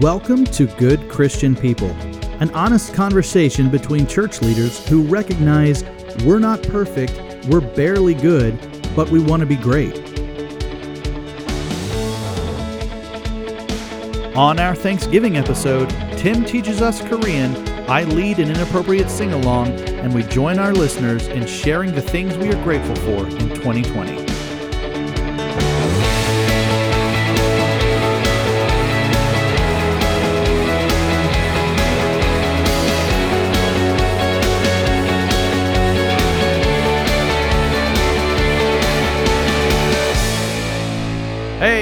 Welcome to Good Christian People, an honest conversation between church leaders who recognize we're not perfect, we're barely good, but we want to be great. On our Thanksgiving episode, Tim teaches us Korean, I lead an inappropriate sing along, and we join our listeners in sharing the things we are grateful for in 2020.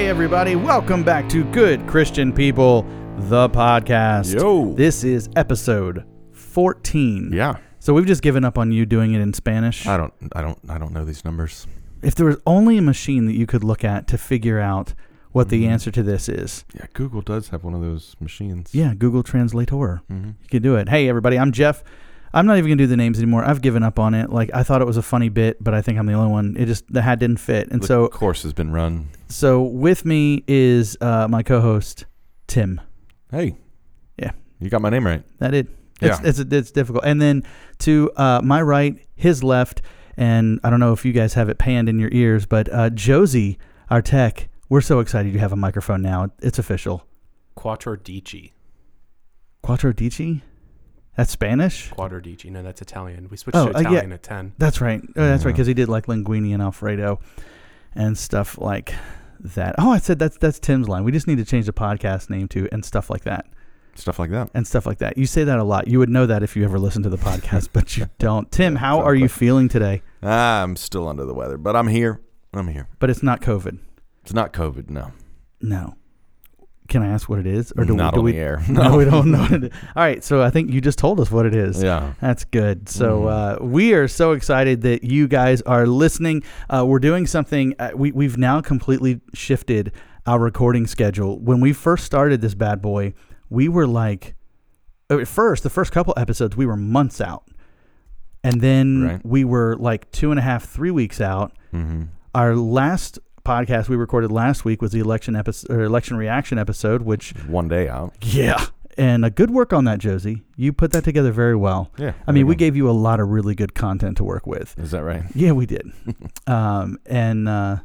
Hey, everybody, welcome back to Good Christian People, the podcast. Yo. This is episode 14. Yeah. So we've just given up on you doing it in Spanish. I don't I don't I don't know these numbers. if there was only a machine that you could look at to figure out what the Mhm. answer to this is, Yeah, Google does have one of those machines. yeah, Google Translator. hmm You can do it. Hey, everybody, I'm Jeff. I'm not even gonna do the names anymore. I've given up on it. Like I thought it was a funny bit, but I think I'm the only one. It just the hat didn't fit. And the so, course has been run. so with me is uh, my co-host Tim. Hey. Yeah. You got my name right. That it. It's, Yeah. it's it's difficult. And then to uh, my right, his left, and I don't know if you guys have it panned in your ears, but uh, Josie, our tech, we're so excited you have a microphone now. It's official. Quattro Dici. Quattro Dici? That's Spanish? Quattro Dici. No, that's Italian. We switched Oh, to uh, yeah. Italian at 10. That's right. Oh, that's right, because he did like linguine and Alfredo and stuff like that. Oh, I said that's that's Tim's line. We just need to change the podcast name to and stuff like that. Stuff like that. And stuff like that. You say that a lot. You would know that if you ever listened to the podcast, but you don't. Tim, Yeah, how are you feeling today? Ah, I'm still under the weather, but I'm here. I'm here. But it's not COVID. It's not COVID, no. No. Can I ask what it is? Or do not we, do on we, the air. No, we don't know what it is. All right, so I think you just told us what it is. Yeah. That's good. So Mhm. uh, we are so excited that you guys are listening. Uh, we're doing something. Uh, we we've now completely shifted our recording schedule. When we first started this bad boy, we were like, at first, the first couple episodes, we were months out, and then Right. we were like two and a half, three weeks out. Mm-hmm. Our last podcast we recorded last week was the election episode, or election reaction episode, which One day out. yeah. And a good work on that, Josie. You put that together very well. Yeah. I mean, we gave you a lot of really good content to work with. Is that right? Yeah, we did. um, and uh,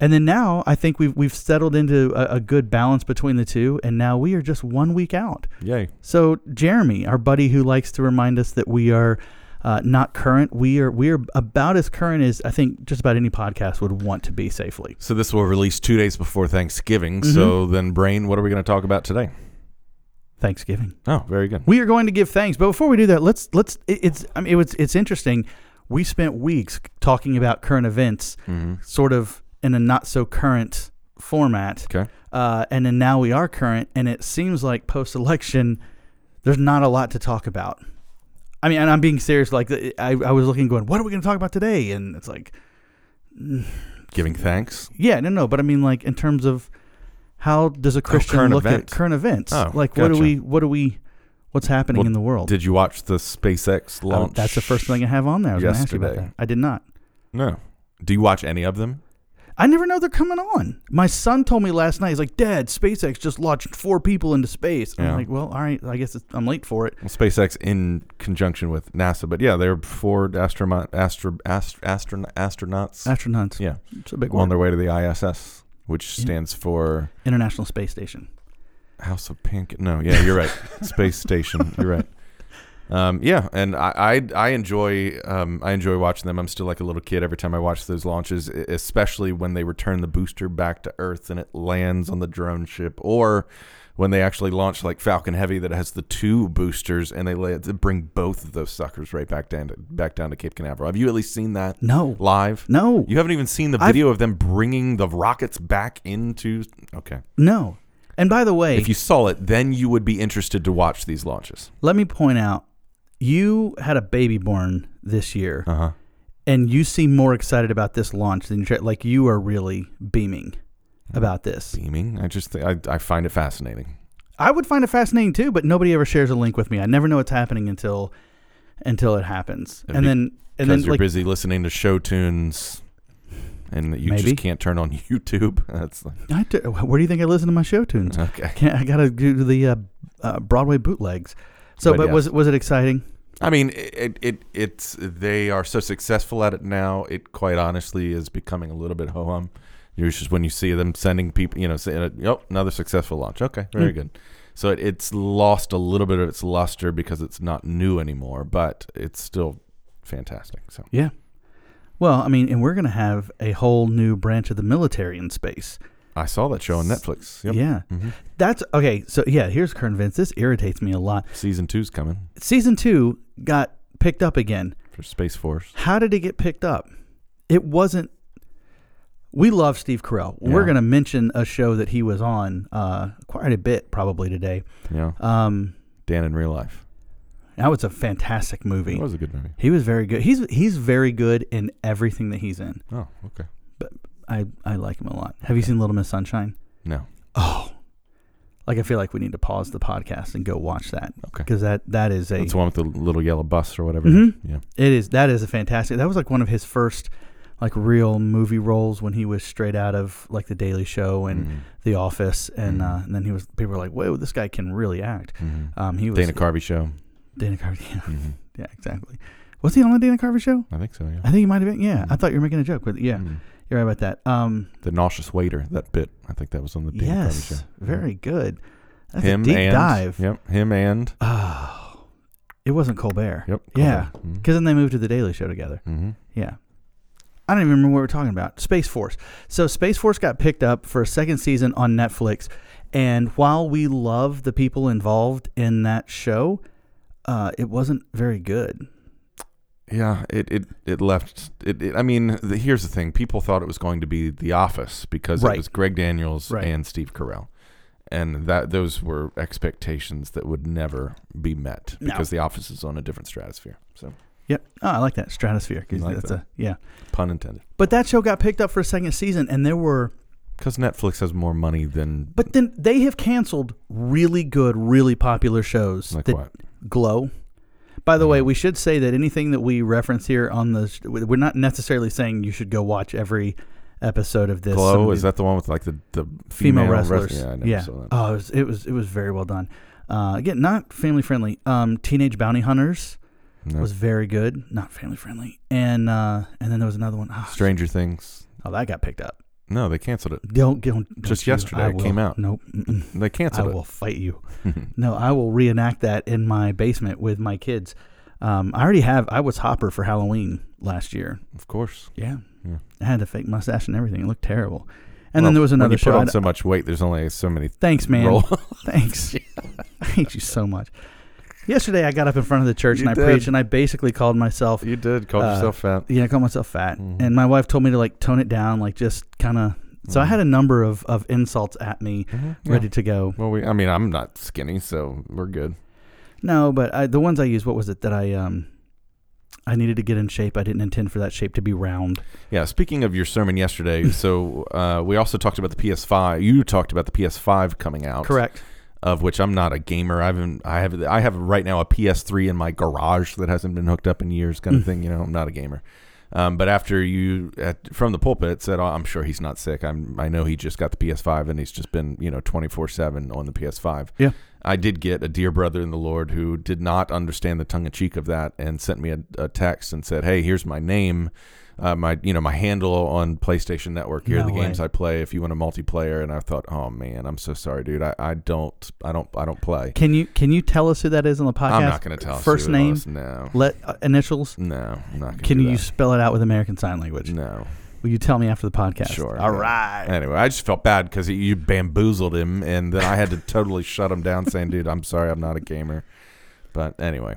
and then now I think we've we've settled into a, a good balance between the two, and now we are just one week out. Yay. So Jeremy, our buddy who likes to remind us that we are uh, not current, we are we are about as current as I think just about any podcast would want to be safely. So this will release two days before Thanksgiving. Mm-hmm. So then, Brain, what are we going to talk about today? Thanksgiving. Oh, very good. We are going to give thanks, but before we do that, let's let's. it- It's I mean it was it's interesting. We spent weeks talking about current events, Mm-hmm. sort of in a not so current format, Okay. uh, and then now we are current, and it seems like post election, there's not a lot to talk about. I mean, and I'm being serious. Like I, I was looking, going, what are we going to talk about today? And it's like, Giving thanks. yeah, no, no, but I mean, like in terms of how does a oh, Christian Oh, look events. at current events? Oh, like what do we, what do we, what's happening Well, in the world? Did you watch the SpaceX Oh, launch? that's the first thing I have on there. I was going to ask you about that. I did not. No. Do you watch any of them? I never know they're coming on. My son told me last night. He's like, "Dad, SpaceX just launched four people into space." I'm like, "Well, all right. I guess it's, I'm late for it." Well, SpaceX in conjunction with NASA, but yeah, they're four astronaut, astro, astro, astron, astronauts. Astronauts. yeah, It's a big one. on their way to the ISS, which Yeah. stands for International Space Station. House of Pink. No, yeah, you're right. Space Station. You're right. Um, yeah, and I, I I enjoy um, I enjoy watching them. I'm still like a little kid every time I watch those launches, especially when they return the booster back to Earth and it lands on the drone ship, or when they actually launch like Falcon Heavy that has the two boosters and they lay, they bring both of those suckers right back down to, back down to Cape Canaveral. Have you at least seen that No, live? no, You haven't even seen the I've- video of them bringing the rockets back into. Okay. no. And by the way, If you saw it, then you would be interested to watch these launches. let me point out, you had a baby born this year, Uh huh. and you seem more excited about this launch than you like. You are really beaming about this. Beaming. I just th- I, I find it fascinating. I would find it fascinating too, but nobody ever shares a link with me. I never know what's happening until until it happens, And and be- then and Because then you're like busy listening to show tunes and you Maybe. just can't turn on YouTube. That's I do, where do you think I listen to my show tunes? okay. Can't, I gotta do the uh, uh, Broadway bootlegs. So, But but, yes. was was it exciting? I mean, it, it it's they are so successful at it now. It quite honestly is becoming a little bit ho hum. It's just when you see them sending people, you know, saying, "Yep, another successful launch." Okay, very Mm. good. So it, it's lost a little bit of its luster because it's not new anymore, but it's still fantastic. So Yeah. Well, I mean, and we're gonna have a whole new branch of the military in space. I saw that show on Netflix. Yep. Yeah, hmm that's okay. So yeah, here's current events. This irritates me a lot. Season two's coming Season two got picked up again. for Space Force. How did it get picked up? It wasn't. We love Steve Carell. We're going to mention a show that he was on uh, quite a bit probably today. Yeah, Um, Dan in real life. that was a fantastic movie. It was a good movie. He was very good. He's he's very good in everything that he's in. Oh, okay. I, I like him a lot. Have you seen Little Miss Sunshine? No. Oh, like I feel like we need to pause the podcast and go watch that Okay. because that that is a That's the one with the little yellow bus or whatever. Mhm. Yeah. It is. That is a fantastic. That was like one of his first, like real movie roles when he was straight out of like The Daily Show and Mhm. The Office, and Mhm. uh, and then he was. People were like, "Whoa, this guy can really act." Mhm. Um, he was Dana Carvey show. Dana Carvey. Yeah, hmm yeah, exactly. Was he on the Dana Carvey show? I think so. Yeah. I think he might have been. Yeah, I Mhm. thought you were making a joke, but yeah. You're right about that. Um, The nauseous waiter. That bit. I think that was on the Carvey yes, show. very good. That's him a deep and dive. Yep. Him and. Oh, it wasn't Colbert. Yep. Yeah. Because then they moved to the Daily Show together. hmm Yeah. I don't even remember what we were talking about. Space Force. So Space Force got picked up for a second season on Netflix. And while we love the people involved in that show, uh, it wasn't very good. Yeah. It it it left. It. it I mean, the, here's the thing. People thought it was going to be The Office because Right. it was Greg Daniels Right. and Steve Carell. And that those were expectations that would never be met No. because The Office is on a different stratosphere. So, Yep. Oh, I like that. Stratosphere. 'cause like that's that? a yeah. pun intended. But that show got picked up for a second season and there were Because Netflix has more money than but then they have canceled really good, really popular shows like what? glow. By the way, we should say that anything that we reference here on the we're not necessarily saying you should go watch every episode of this. Glow is that the one with like the the female, female, wrestlers? wrestler? Yeah, yeah. Oh, it was, it was it was very well done. Uh, again, not family friendly. Um, Teenage Bounty Hunters No. was very good, not family friendly. And uh, and then there was another one. Oh, Stranger Things. Oh, that got picked up. No, they canceled it. Don't, don't, don't Just you- yesterday I it came out. Nope. mm-mm. They I canceled will fight you. No, I will reenact that in my basement with my kids. Um, I already have. I was Hopper for Halloween last year. of course. Yeah. Yeah. I had a fake mustache and everything. It looked terrible. And Well, then there was when another you show. put on I- so much weight. There's only so many. Thanks, man. Thanks. I hate you so much. Yesterday, I got up in front of the church You and I did. preached, and I basically called myself. you did call Uh, yourself fat. Yeah, I called myself fat, Mhm. and my wife told me to like tone it down, like just kind of. So I Mhm. had a number of, of insults at me, Mhm, ready to go. Well, we. I mean, I'm not skinny, so we're good. No, but I, the ones I used, what was it that I um, I needed to get in shape. I didn't intend for that shape to be round. Yeah. Speaking of your sermon yesterday, so uh, we also talked about the PS5. You talked about the PS5 coming out. Correct. Of which I'm not a gamer. I haven't. I have. I have right now a PS3 in my garage that hasn't been hooked up in years, kind of Mm. thing. You know, I'm not a gamer. Um, but after you at, from the pulpit said, oh, "I'm sure he's not sick. I'm. I know he just got the PS5 and he's just been you know 24 seven on the PS5." Yeah. I did get a dear brother in the Lord who did not understand the tongue in cheek of that and sent me a, a text and said, "Hey, here's my name, uh, my you know my handle on PlayStation Network. Here No the games. I play. If you want a multiplayer." And I thought, "Oh man, I'm so sorry, dude. I, I don't I don't I don't play. Can you can you tell us who that is on the podcast? I'm not going to tell us First name, was. No, let uh, initials. no, I'm not. Can you that. spell it out with American Sign Language? No. Will you tell me after the podcast? Sure. All yeah. right. Anyway, I just felt bad because you bamboozled him, and then I had to totally shut him down, saying, "Dude, I'm sorry, I'm not a gamer." But anyway,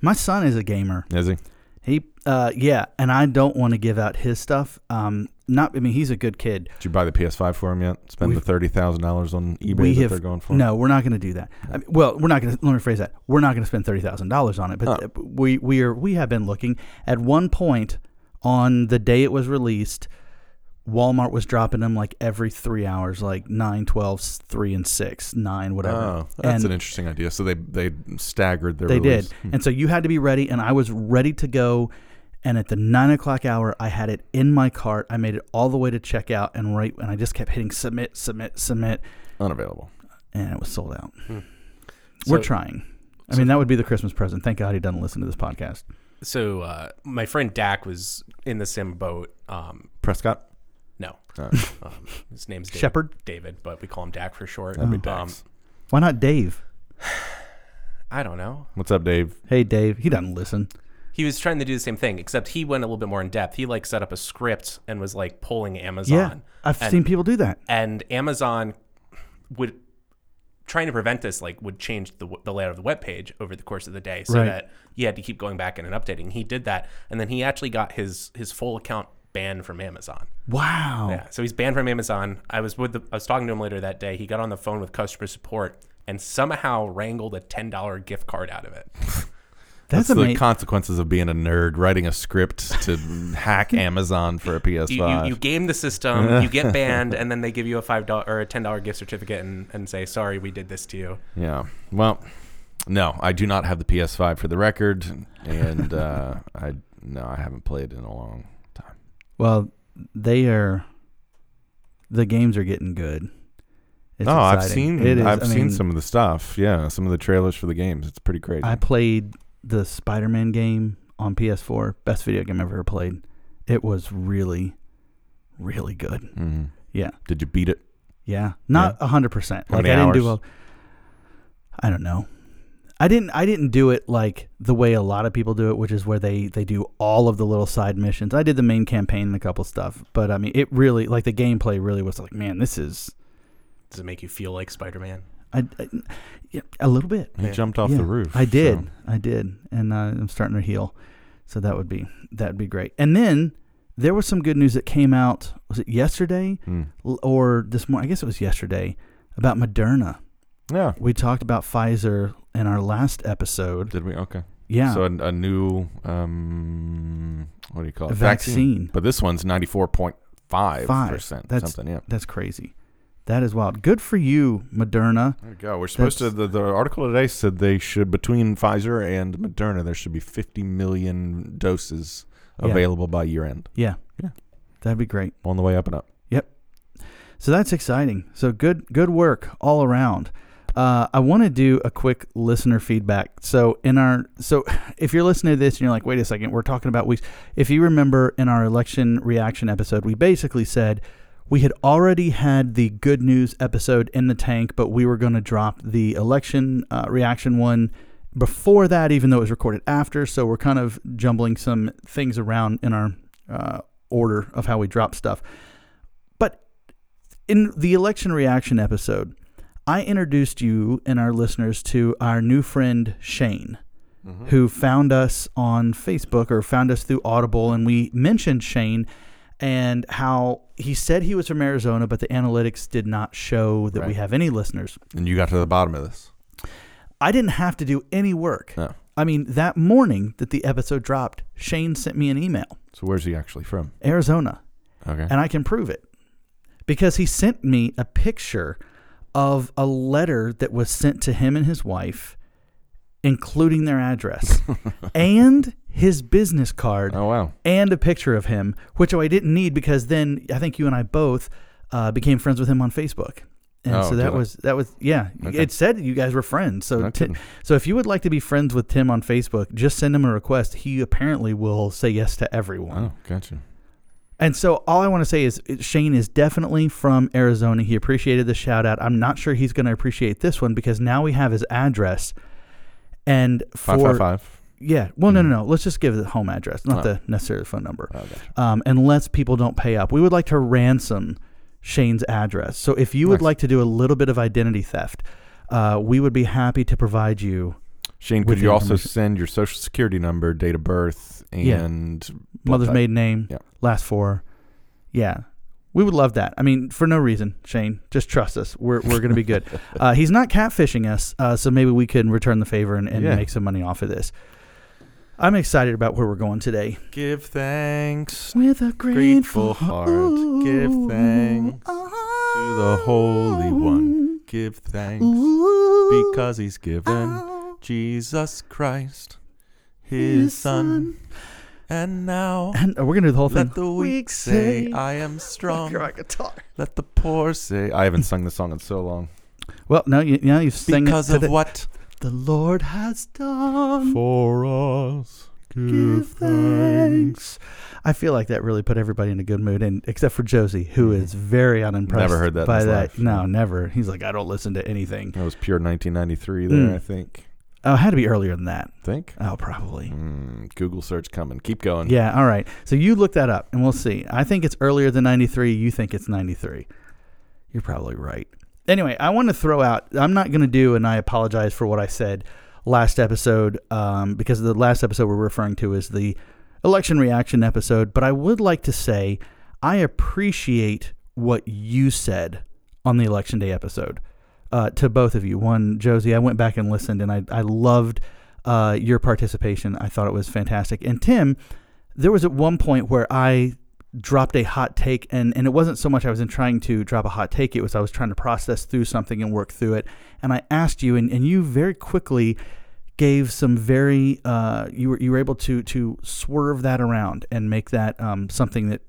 My son is a gamer. is he? He, uh, yeah, and I don't want to give out his stuff. Um, not, I mean, he's a good kid. Did you buy the PS5 for him yet? Spend the thirty thousand dollars on eBay that have- they're going for? No, we're not going to do that. I mean, well, we're not going to. Let me phrase that. We're not going to spend thirty thousand dollars on it. But Oh. we we are we have been looking. At one point, on the day it was released, Walmart was dropping them like every three hours, like 9, 12, 3, and 6, 9, whatever. Oh, that's And- an interesting idea. So they they staggered their. they release. did. Hmm. And so you had to be ready, and I was ready to go. And at the nine o'clock hour, I had it in my cart. I made it all the way to checkout, and right, and I just kept hitting submit, submit, submit, Unavailable. and it was sold out. Hmm. We're trying. I so- mean, that would be the Christmas present. Thank God he doesn't listen to this podcast. So uh, my friend Dak was in the same boat. Um, Prescott. No, um, his name's David, Shepard? David, but we call him Dak for short. that'd be Um, Dax. Why not Dave? I don't know. What's up, Dave? Hey, Dave. He doesn't listen. He was trying to do the same thing, except he went a little bit more in depth. He like set up a script and was like pulling Amazon. Yeah, I've And- seen people do that. and Amazon would trying to prevent this like would change the, the layout of the web page over the course of the day so Right. that you had to keep going back in and updating. He did that, and then he actually got his his full account banned from Amazon. Wow. Yeah, so he's banned from Amazon. I was with the, I was talking to him later that day. He got on the phone with customer support and somehow wrangled a ten dollar gift card out of it. That's, the amazing. consequences of being a nerd, writing a script to hack Amazon for a PS5. You, you, you game the system, you get banned, and then they give you a five dollar or a ten dollar gift certificate and, and say sorry we did this to you. Yeah. Well, no, I do not have the PS5 for the record, and uh, I no, I haven't played in a long time. well, they are. The games are getting good. It's oh, I've seen It is. I've I seen mean, some of the stuff. Yeah, some of the trailers for the games. It's pretty crazy. I played the Spider-Man game on PS4. Best video game I've ever played. It was really, really good. hmm Yeah. Did you beat it? Yeah, not a hundred percent. Like I didn't do well. I don't know. I didn't. I didn't do it like the way a lot of people do it, which is where they they do all of the little side missions. I did the main campaign and a couple stuff, but I mean, it really like the gameplay really was like, man, this is Does it make you feel like Spider Man? I, I yeah, a little bit. You Yeah. jumped off Yeah, the roof. I did. so- I did, and uh, I'm starting to heal. So that would be that would be great. And then there was some good news that came out. Was it yesterday. L- or this morning? I guess it was yesterday about Moderna. Yeah. We talked about Pfizer in our last episode. Did we? Okay. Yeah, So a, a new um, what do you call it? a vaccine. But this one's ninety four point five percent. That's- Something. Yeah. That's crazy. That is wild. Good for you, Moderna. There we go. We're supposed to. The, the article today said they should between Pfizer and Moderna there should be fifty million doses Yeah. available by year end. Yeah, Yeah. that'd be great. On the way up and up. Yep. So that's exciting. So good, good work all around. Uh, I want to do a quick listener feedback. So in our, so if you're listening to this and you're like, wait a second, we're talking about weeks. If you remember in our election reaction episode, we basically said we had already had the good news episode in the tank, but we were going to drop the election uh, reaction one before that, even though it was recorded after. So we're kind of jumbling some things around in our uh, order of how we drop stuff. But in the election reaction episode, I introduced you and our listeners to our new friend Shane, mm-hmm. who found us on Facebook or found us through Audible, and we mentioned Shane and how he said he was from Arizona, but the analytics did not show that we have any listeners. And you got to the bottom of this. I didn't have to do any work. No. I mean, that morning that the episode dropped, Shane sent me an email, So where's he actually from? Arizona. Okay. and I can prove it because he sent me a picture of a letter that was sent to him and his wife, including their address and his business card oh wow. and a picture of him, which I didn't need because then I think you and I both uh, became friends with him on Facebook. And Oh, so that was that was yeah. Okay. It said you guys were friends. So No Ti- so if you would like to be friends with Tim on Facebook, just send him a request. He apparently will say yes to everyone. Oh, gotcha. And so all I want to say is Shane is definitely from Arizona. He appreciated the shout out. I'm not sure he's going to appreciate this one because now we have his address. And for Five five five. yeah, well, no, no, no. Let's just give the home address, not Oh. the necessary phone number. Oh, gotcha. Um, unless people don't pay up, we would like to ransom Shane's address. So if you would like to do a little bit of identity theft, uh, we would be happy to provide you Shane, could you also send your social security number, date of birth, and blood mother's type? maiden name, Yeah. last four. Yeah. We would love that. I mean, for no reason, Shane. Just trust us. We're, we're going to be good. uh, he's not catfishing us, uh, so maybe we can return the favor and, and Yeah. make some money off of this. I'm excited about where we're going today. Give thanks With a Grateful heart, give thanks to the Holy One. Give thanks because He's given Jesus Christ, His Son, And now And uh, we're gonna do the whole thing. let the weak say I am strong. guitar. Let the poor say I haven't sung the song in so long. Well, no, you, know you sing Because it of the, what the Lord has done. for us Give thanks. I feel like that really put everybody in a good mood, and except for Josie, who is very unimpressed. Never heard that by that. life. No, never. He's like, I don't listen to anything. That was pure 1993 there, Mm. I think. Oh, it had to be earlier than that. Think? Oh, probably. Mm, Google search coming. Keep going. Yeah. All right. So you look that up, and we'll see. I think it's earlier than '93. You think it's '93. You're probably right. Anyway, I want to throw out. I'm not going to do, and I apologize for what I said last episode, um, because the last episode we're referring to is the election reaction episode. But I would like to say I appreciate what you said on the election day episode. Uh, to both of you, one Josie, I went back and listened, and I I loved uh, your participation. I thought it was fantastic. And Tim, there was at one point where I dropped a hot take and, and it wasn't so much I was in trying to drop a hot take, it was I was trying to process through something and work through it. And I asked you and, and you very quickly gave some very uh, you were you were able to to swerve that around and make that um, something that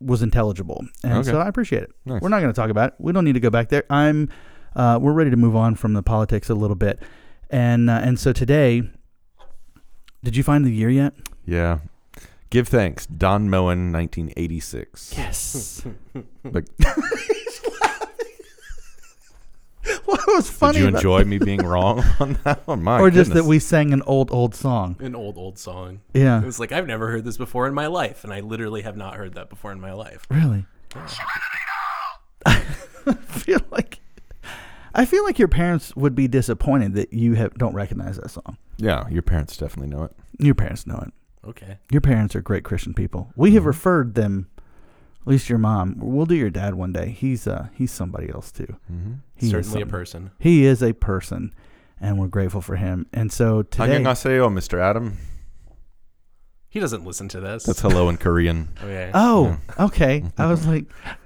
was intelligible. And Okay. so I appreciate it. Nice. We're not going to talk about it. We don't need to go back there. I'm uh, we're ready to move on from the politics a little bit. And uh, and so today did you find the year yet? Yeah. Give thanks. Don Moen, 1986. Yes. Like, what was funny did you enjoy me being wrong on that one? My or just that we sang an old old song. An old, old song. Yeah. It was like, I've never heard this before in my life. And I literally have not heard that before in my life. Really? I feel like I feel like your parents would be disappointed that you have don't recognize that song. Yeah, your parents definitely know it. Your parents know it. Okay. Your parents are great Christian people. We Mm-hmm. have referred them, at least your mom. We'll do your dad one day. He's uh he's somebody else too. Mm-hmm. He is Certainly a something. person. He is a person, and we're grateful for him. And so today, 안녕하세요, Mr. Adam. He doesn't listen to this. That's hello in Korean. okay. oh, okay. I was like,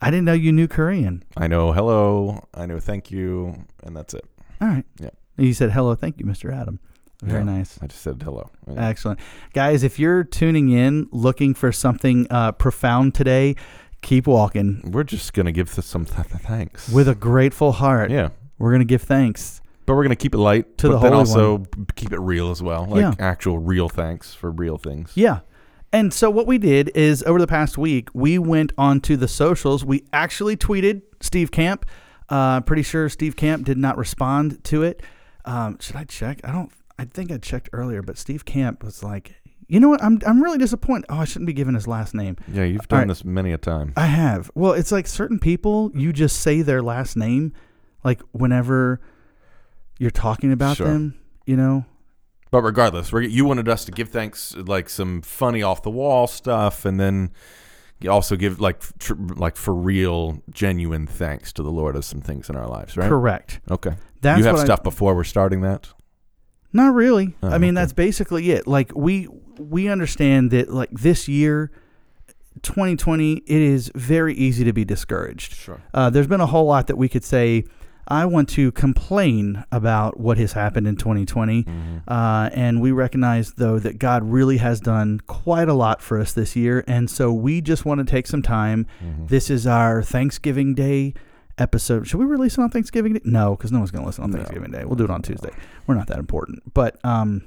I didn't know you knew Korean. I know hello, I know thank you, and that's it. All right. Yeah. You said hello, thank you, Mr. Adam. Very Yeah. nice. I just said hello. Excellent. Guys, if you're tuning in looking for something uh, profound today, keep walking We're just gonna give this some th- th- thanks. with a grateful heart. yeah, We're going to give thanks. but we're gonna keep it light To but the then Holy also b- keep it real as well, like Yeah. actual real thanks for real things. Yeah. And so what we did is over the past week, we went onto the socials. We actually tweeted Steve Camp. Uh, pretty sure Steve Camp did not respond to it. Um, should I check? I don't. I think I checked earlier, but Steve Camp was like, you know what? I'm I'm really disappointed. Oh, I shouldn't be giving his last name. Yeah, you've done right. this many a time. I have. Well, it's like certain people, you just say their last name, like whenever you're talking about Sure. them. You know. But regardless, you wanted us to give thanks, like some funny off the wall stuff, and then also give like tr- like for real, genuine thanks to the Lord of some things in our lives, right? Correct. Okay. That's you have what I- stuff before we're starting that. Not really. Oh, I mean, okay. that's basically it. Like we we understand that like this year, 2020, it is very easy to be discouraged. Sure. Uh, there's been a whole lot that we could say. I want to complain about what has happened in 2020, Mm-hmm. uh, and we recognize though that God really has done quite a lot for us this year, and so we just want to take some time. Mm-hmm. This is our Thanksgiving Day episode. Should we release it on Thanksgiving Day? No, because no one's going to listen on No. Thanksgiving Day. We'll do it on Tuesday. We're not that important. But um,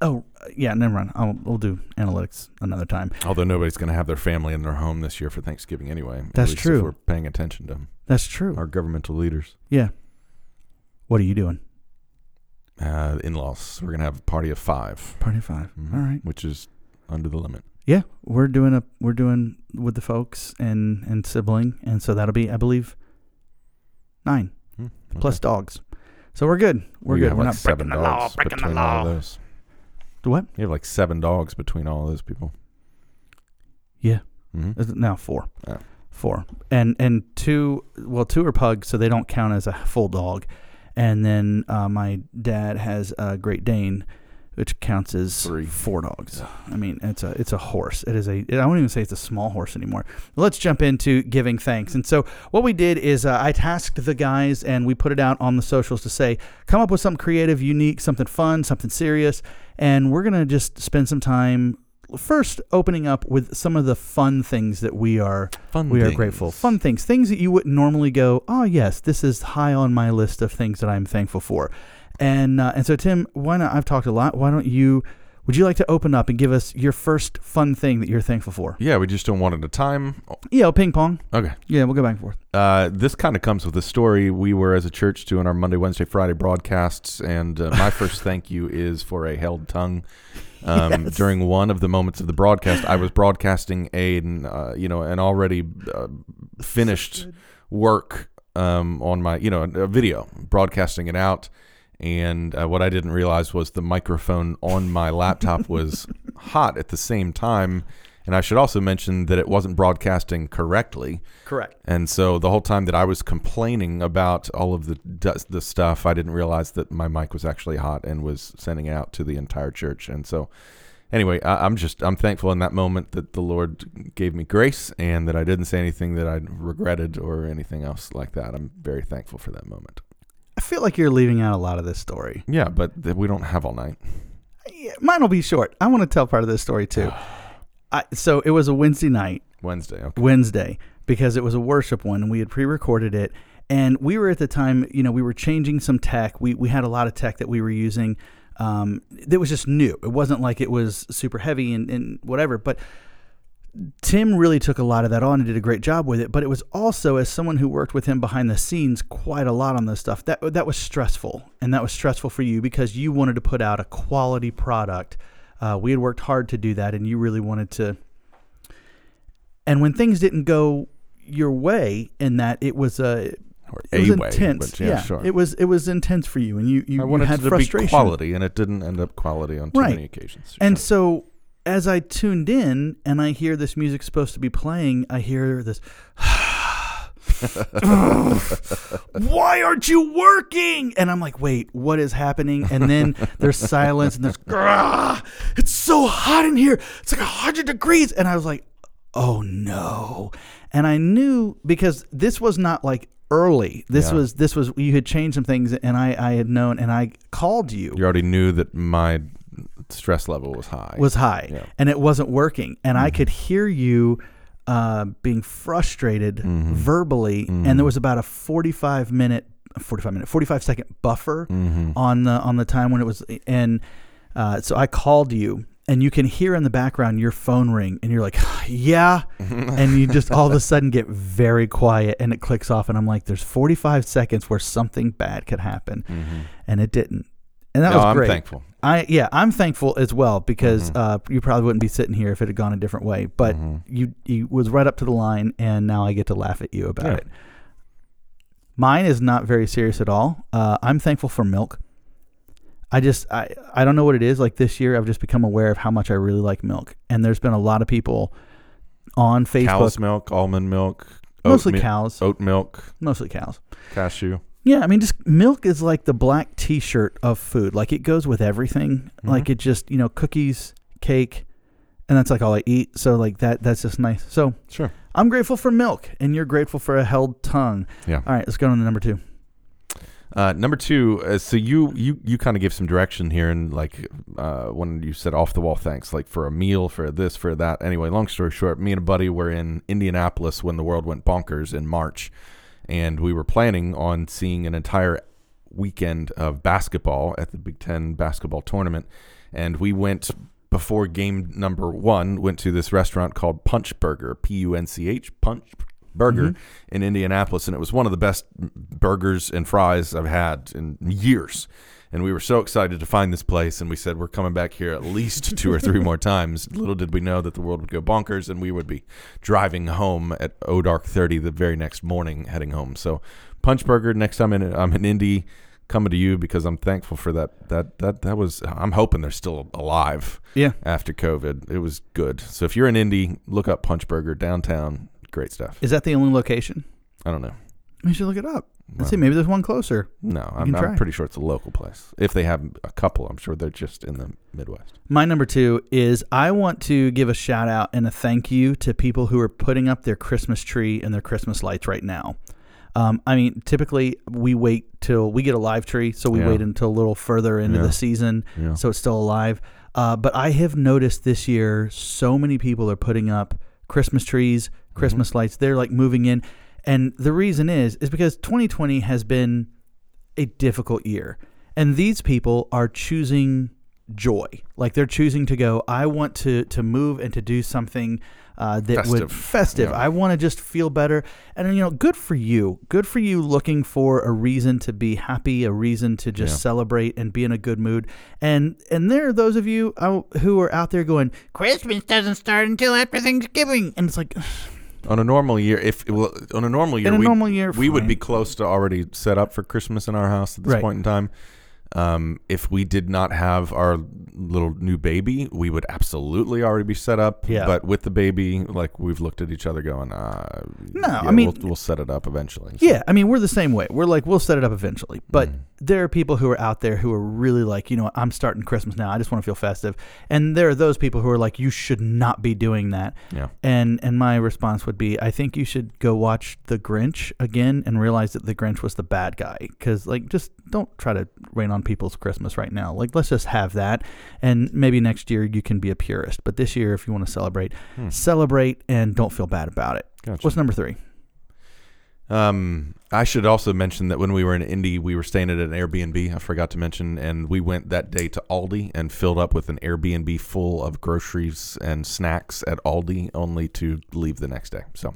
oh yeah, never mind. I'll we'll do analytics another time. Although nobody's going to have their family in their home this year for Thanksgiving anyway. at That's true. We're paying attention to them. That's true. our governmental leaders, yeah. What are you doing? uh, in-laws. We're going to have a party of five, Party of 5 Mhm. All right. which is under the limit. Yeah, we're doing a we're doing with the folks and and sibling, and so that'll be I believe nine Hmm, plus dogs. So we're good. We're You good. We're like not seven breaking the law. Breaking the between all of law. What? You have like seven dogs between all of those people. Yeah. Mm-hmm. Is it now four. Oh. Four. And and two well, two are pugs, so they don't count as a full dog. And then uh, my dad has a Great Dane which counts as Three. four dogs. I mean, it's a it's a horse. It is a. I won't even say it's a small horse anymore. Let's jump into giving thanks. And so what we did is uh, I tasked the guys and we put it out on the socials to say, come up with something creative, unique, something fun, something serious, and we're gonna just spend some time. First, opening up with some of the fun things that we are Fun we are grateful. Fun things, things that you wouldn't normally go. Oh yes, this is high on my list of things that I'm thankful for. And uh, and so Tim, why not? I've talked a lot. Why don't you? Would you like to open up and give us your first fun thing that you're thankful for? Yeah, we just don't want it a time. Yeah, ping pong. Okay. Yeah, we'll go back and forth. Uh, this kind of comes with a story. We were as a church doing our Monday, Wednesday, Friday broadcasts, and uh, my first thank you is for a held tongue. Um, Yes. During one of the moments of the broadcast, I was broadcasting a uh, you know an already uh, finished work um, on my you know a video, broadcasting it out. And uh, what I didn't realize was the microphone on my laptop was hot at the same time. And I should also mention that it wasn't broadcasting correctly. Correct. And so the whole time that I was complaining about all of the the stuff, I didn't realize that my mic was actually hot and was sending it out to the entire church. And so, anyway, I, I'm just I'm thankful in that moment that the Lord gave me grace and that I didn't say anything that I regretted or anything else like that. I'm very thankful for that moment. I feel like you're leaving out a lot of this story. Yeah, but th- we don't have all night. Yeah, mine will be short. I want to tell part of this story too. I, so it was a Wednesday night. Wednesday. Okay. Wednesday because it was a worship one and we had pre-recorded it and we were at the time you know we were changing some tech we, we had a lot of tech that we were using um, that was just new it wasn't like it was super heavy and, and whatever but tim really took a lot of that on and did a great job with it but it was also as someone who worked with him behind the scenes quite a lot on this stuff that that was stressful and that was stressful for you because you wanted to put out a quality product uh, we had worked hard to do that and you really wanted to and when things didn't go your way in that it was a Or it was way, intense but yeah, sure. it was it was intense for you and you you, I wanted had it to frustration be quality, and it didn't end up quality on too Right. many occasions. and Sure. so as i tuned in and i hear this music supposed to be playing i hear this why aren't you working? And i'm like wait what is happening? And then there's silence and there's "Grah, it's so hot in here. It's like 100 degrees. And i was like oh no. And i knew because this was not like early. This Yeah. was this was you had changed some things and i i had known and i called you. You already knew that my stress level was high. was high Yeah. and it wasn't working and i could hear you uh, being frustrated Mm-hmm. verbally and there was about a 45 minute 45 minute 45 second buffer Mm-hmm. on the on the time when it was and uh, so i called you and you can hear in the background your phone ring and you're like yeah and you just all of a sudden get very quiet and it clicks off and i'm like there's 45 seconds where something bad could happen and it didn't and that Mm-hmm. No, was I'm great thankful. I yeah, I'm thankful as well because Mm-hmm. uh, you probably wouldn't be sitting here if it had gone a different way. But you you was right up to the line, and now I get to laugh at you about Yeah. it. Mine is not very serious at all. Uh, I'm thankful for milk. I just I I don't know what it is. Like this year, I've just become aware of how much I really like milk, and there's been a lot of people on Facebook, Cow's milk, almond milk, mostly mi- cows, oat milk, mostly cows. cashew. Yeah, I mean, just milk is like the black T-shirt of food. Like it goes with everything. Mm-hmm. Like it just, you know, cookies, cake, and that's like all I eat. So like that, that's just nice. So Sure. I'm grateful for milk, and you're grateful for a held tongue. Yeah. All right, let's go on to number two. Uh, number two, uh, so you you you kind of gave some direction here, and like uh, when you said off the wall thanks, like for a meal, for this, for that. Anyway, long story short, me and a buddy were in Indianapolis when the world went bonkers in March, and we were planning on seeing an entire weekend of basketball at the Big Ten basketball tournament, and we went before game number one. Went to this restaurant called Punch Burger, P U N C H Punch Burger mm-hmm. in Indianapolis, and it was one of the best burgers and fries I've had in years. And we were so excited to find this place, and we said we're coming back here at least two or three more times. Little did we know that the world would go bonkers, and we would be driving home at O Dark Thirty the very next morning, heading home. So, Punch Burger. Next time in, I'm in Indy, coming to you because I'm thankful for that. That that that was. I'm hoping they're still alive Yeah. after COVID. It was good. So if you're in Indy, look up Punch Burger downtown. Great stuff. Is that the only location? I don't know. We should look it up. Let's see. Maybe there's one closer. No, I'm, I'm pretty sure it's a local place. If they have a couple, I'm sure they're just in the Midwest. My number two is I want to give a shout out and a thank you to people who are putting up their Christmas tree and their Christmas lights right now. Um, I mean, typically we wait till we get a live tree, so we Yeah. wait until a little further into Yeah. the season, Yeah. so it's still alive. Uh, but I have noticed this year so many people are putting up Christmas trees, Mm-hmm. Christmas lights. They're like moving in, and the reason is is because 2020 has been a difficult year, and these people are choosing joy. Like they're choosing to go. I want to to move and to do something uh, that would Festive. festive. Yeah. I want to just feel better, and you know, good for you. Good for you. Looking for a reason to be happy, a reason to just Yeah. celebrate and be in a good mood. And and there are those of you who are out there going, Christmas doesn't start until after Thanksgiving, and it's like. On a normal year, if well, on a normal year, In a we, normal year, we would fine. be close to already set up for Christmas in our house at this Right. point in time. Um, if we did not have our little new baby, we would absolutely already be set up. Yeah. But with the baby, like we've looked at each other, going, uh, No, yeah, I mean- we'll, we'll set it up eventually. So, Yeah, I mean, we're the same way. We're like, we'll set it up eventually. But Mm. there are people who are out there who are really like, you know, I'm starting Christmas now. I just want to feel festive. And there are those people who are like, you should not be doing that. yeah, And and my response would be, I think you should go watch The Grinch again and realize that The Grinch was the bad guy. Because like, just don't try to rain on people's Christmas right now. Like, let's just have that. And maybe next year you can be a purist. But this year, if you want to celebrate, Hmm. celebrate and don't feel bad about it. gotcha. What's number three? Um, I should also mention that when we were in Indy, we were staying at an Airbnb. I forgot to mention, and we went that day to Aldi and filled up with an Airbnb full of groceries and snacks at Aldi, only to leave the next day. So,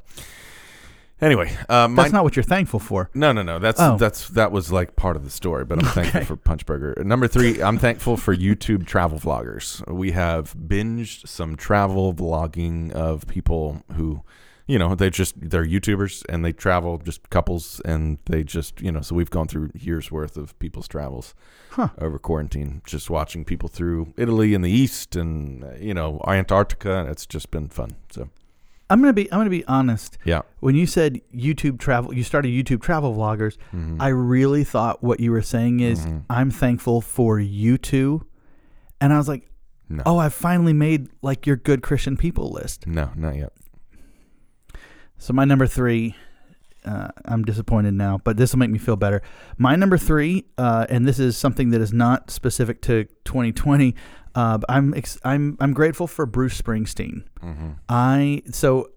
anyway, uh, my That's not what you're thankful for. no, no, no. That's Oh. that's that was like part of the story, but I'm thankful for Punch Burger. Number three, I'm thankful for YouTube travel vloggers. We have binged some travel vlogging of people who, you know, they just they're YouTubers and they travel just couples and they just you know. So we've gone through years worth of people's travels Huh. over quarantine, just watching people through Italy and the East and uh, you know Antarctica, and it's just been fun. So I'm gonna be I'm gonna be honest. yeah, When you said YouTube travel, you started YouTube travel vloggers. Mhm. I really thought what you were saying is Mhm. I'm thankful for you two, and I was like, no, oh, I finally made like your good Christian people list. no, not yet. So my number three, uh, I'm disappointed now, but this will make me feel better. My number three, uh, and this is something that is not specific to 2020. Uh, I'm ex- I'm I'm grateful for Bruce Springsteen. Mm-hmm. I so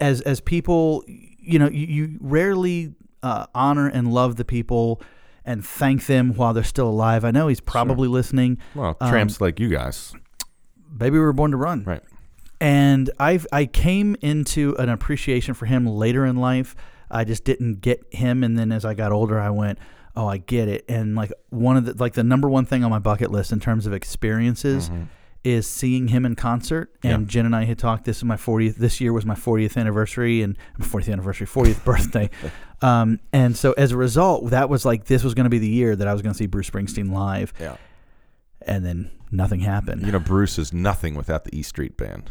as as people, you know, you, you rarely uh, honor and love the people and thank them while they're still alive. I know he's probably listening. Well, Um, tramps like you guys, Baby, we were born to run. right? And I've I came into an appreciation for him later in life. I just didn't get him, and then as I got older, I went, "Oh, I get it." And like one of the like the number one thing on my bucket list in terms of experiences Mhm. is seeing him in concert. And Yeah. Jen and I had talked. This is my 40th. This year was my 40th anniversary and 40th anniversary, 40th birthday. Um, and so as a result, that was like this was going to be the year that I was going to see Bruce Springsteen live. Yeah. And then nothing happened. You know, Bruce is nothing without the E Street Band.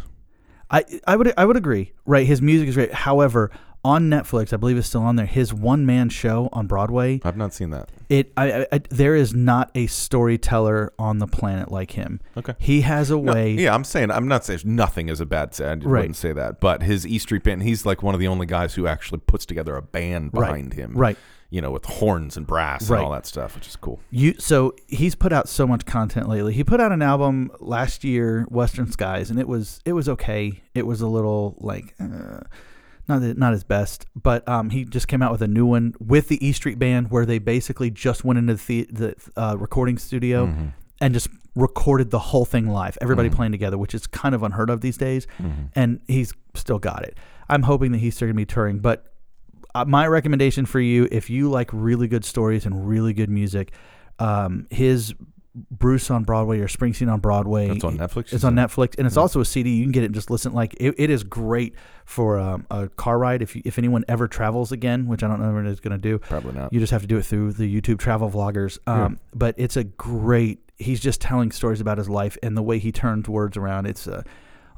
I I would I would agree. Right, his music is great. However, on Netflix, I believe it's still on there. His one man show on Broadway. I've not seen that. It I, I, I there is not a storyteller on the planet like him. Okay. He has a No, way. yeah, I'm saying I'm not saying nothing is a bad. I Right. wouldn't say that. But his E Street Band, he's like one of the only guys who actually puts together a band Right. behind him. Right. You know, with horns and brass Right. and all that stuff, which is cool. You so he's put out so much content lately. He put out an album last year, Western Skies, and it was it was okay. It was a little like uh, not not his best, but um, he just came out with a new one with the E Street Band, where they basically just went into the, the uh, recording studio Mhm. and just recorded the whole thing live. Everybody Mhm. playing together, which is kind of unheard of these days. Mhm. And he's still got it. I'm hoping that he's still gonna be touring, but uh, my recommendation for you, if you like really good stories and really good music, um, his Bruce on Broadway or Springsteen on Broadway. It's on Netflix. It's on it? Netflix, and it's Yeah. also a CD. You can get it and just listen. Like it, it is great for um, a car ride. If you, if anyone ever travels again, which I don't know what it's going to do, Probably not. you just have to do it through the YouTube travel vloggers. Um, But it's a great. He's just telling stories about his life and the way he turns words around. It's uh,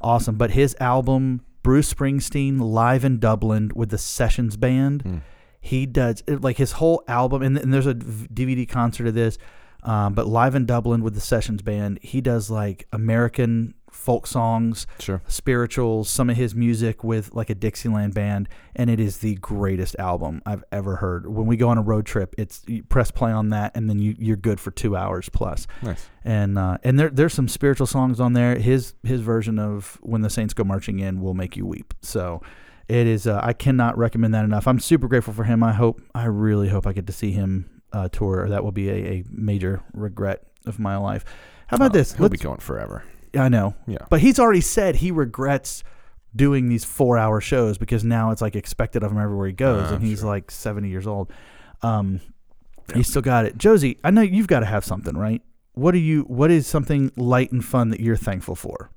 awesome. But his album, Bruce Springsteen live in Dublin with the Sessions Band, Mm. He does it, like his whole album, and, and there's a DVD concert of this. Um, but live in Dublin with the Sessions Band, he does like American folk songs, Sure. spirituals, some of his music with like a Dixieland band, and it is the greatest album I've ever heard. When we go on a road trip, it's you press play on that, and then you, you're good for two hours plus. Nice. And uh, and there there's some spiritual songs on there. His his version of "When the Saints Go Marching In" will make you weep. So. It is. Uh, I cannot recommend that enough. I'm super grateful for him. I hope. I really hope I get to see him uh, tour. That will be a, a major regret of my life. How about Oh, this? He'll be Let's- going forever. I know. Yeah. But he's already said he regrets doing these four hour shows because now it's like expected of him everywhere he goes, Ah, and he's sure. like 70 years old. Um, He's still got it. Josie, I know you've got to have something, right? What are you? What is something light and fun that you're thankful for?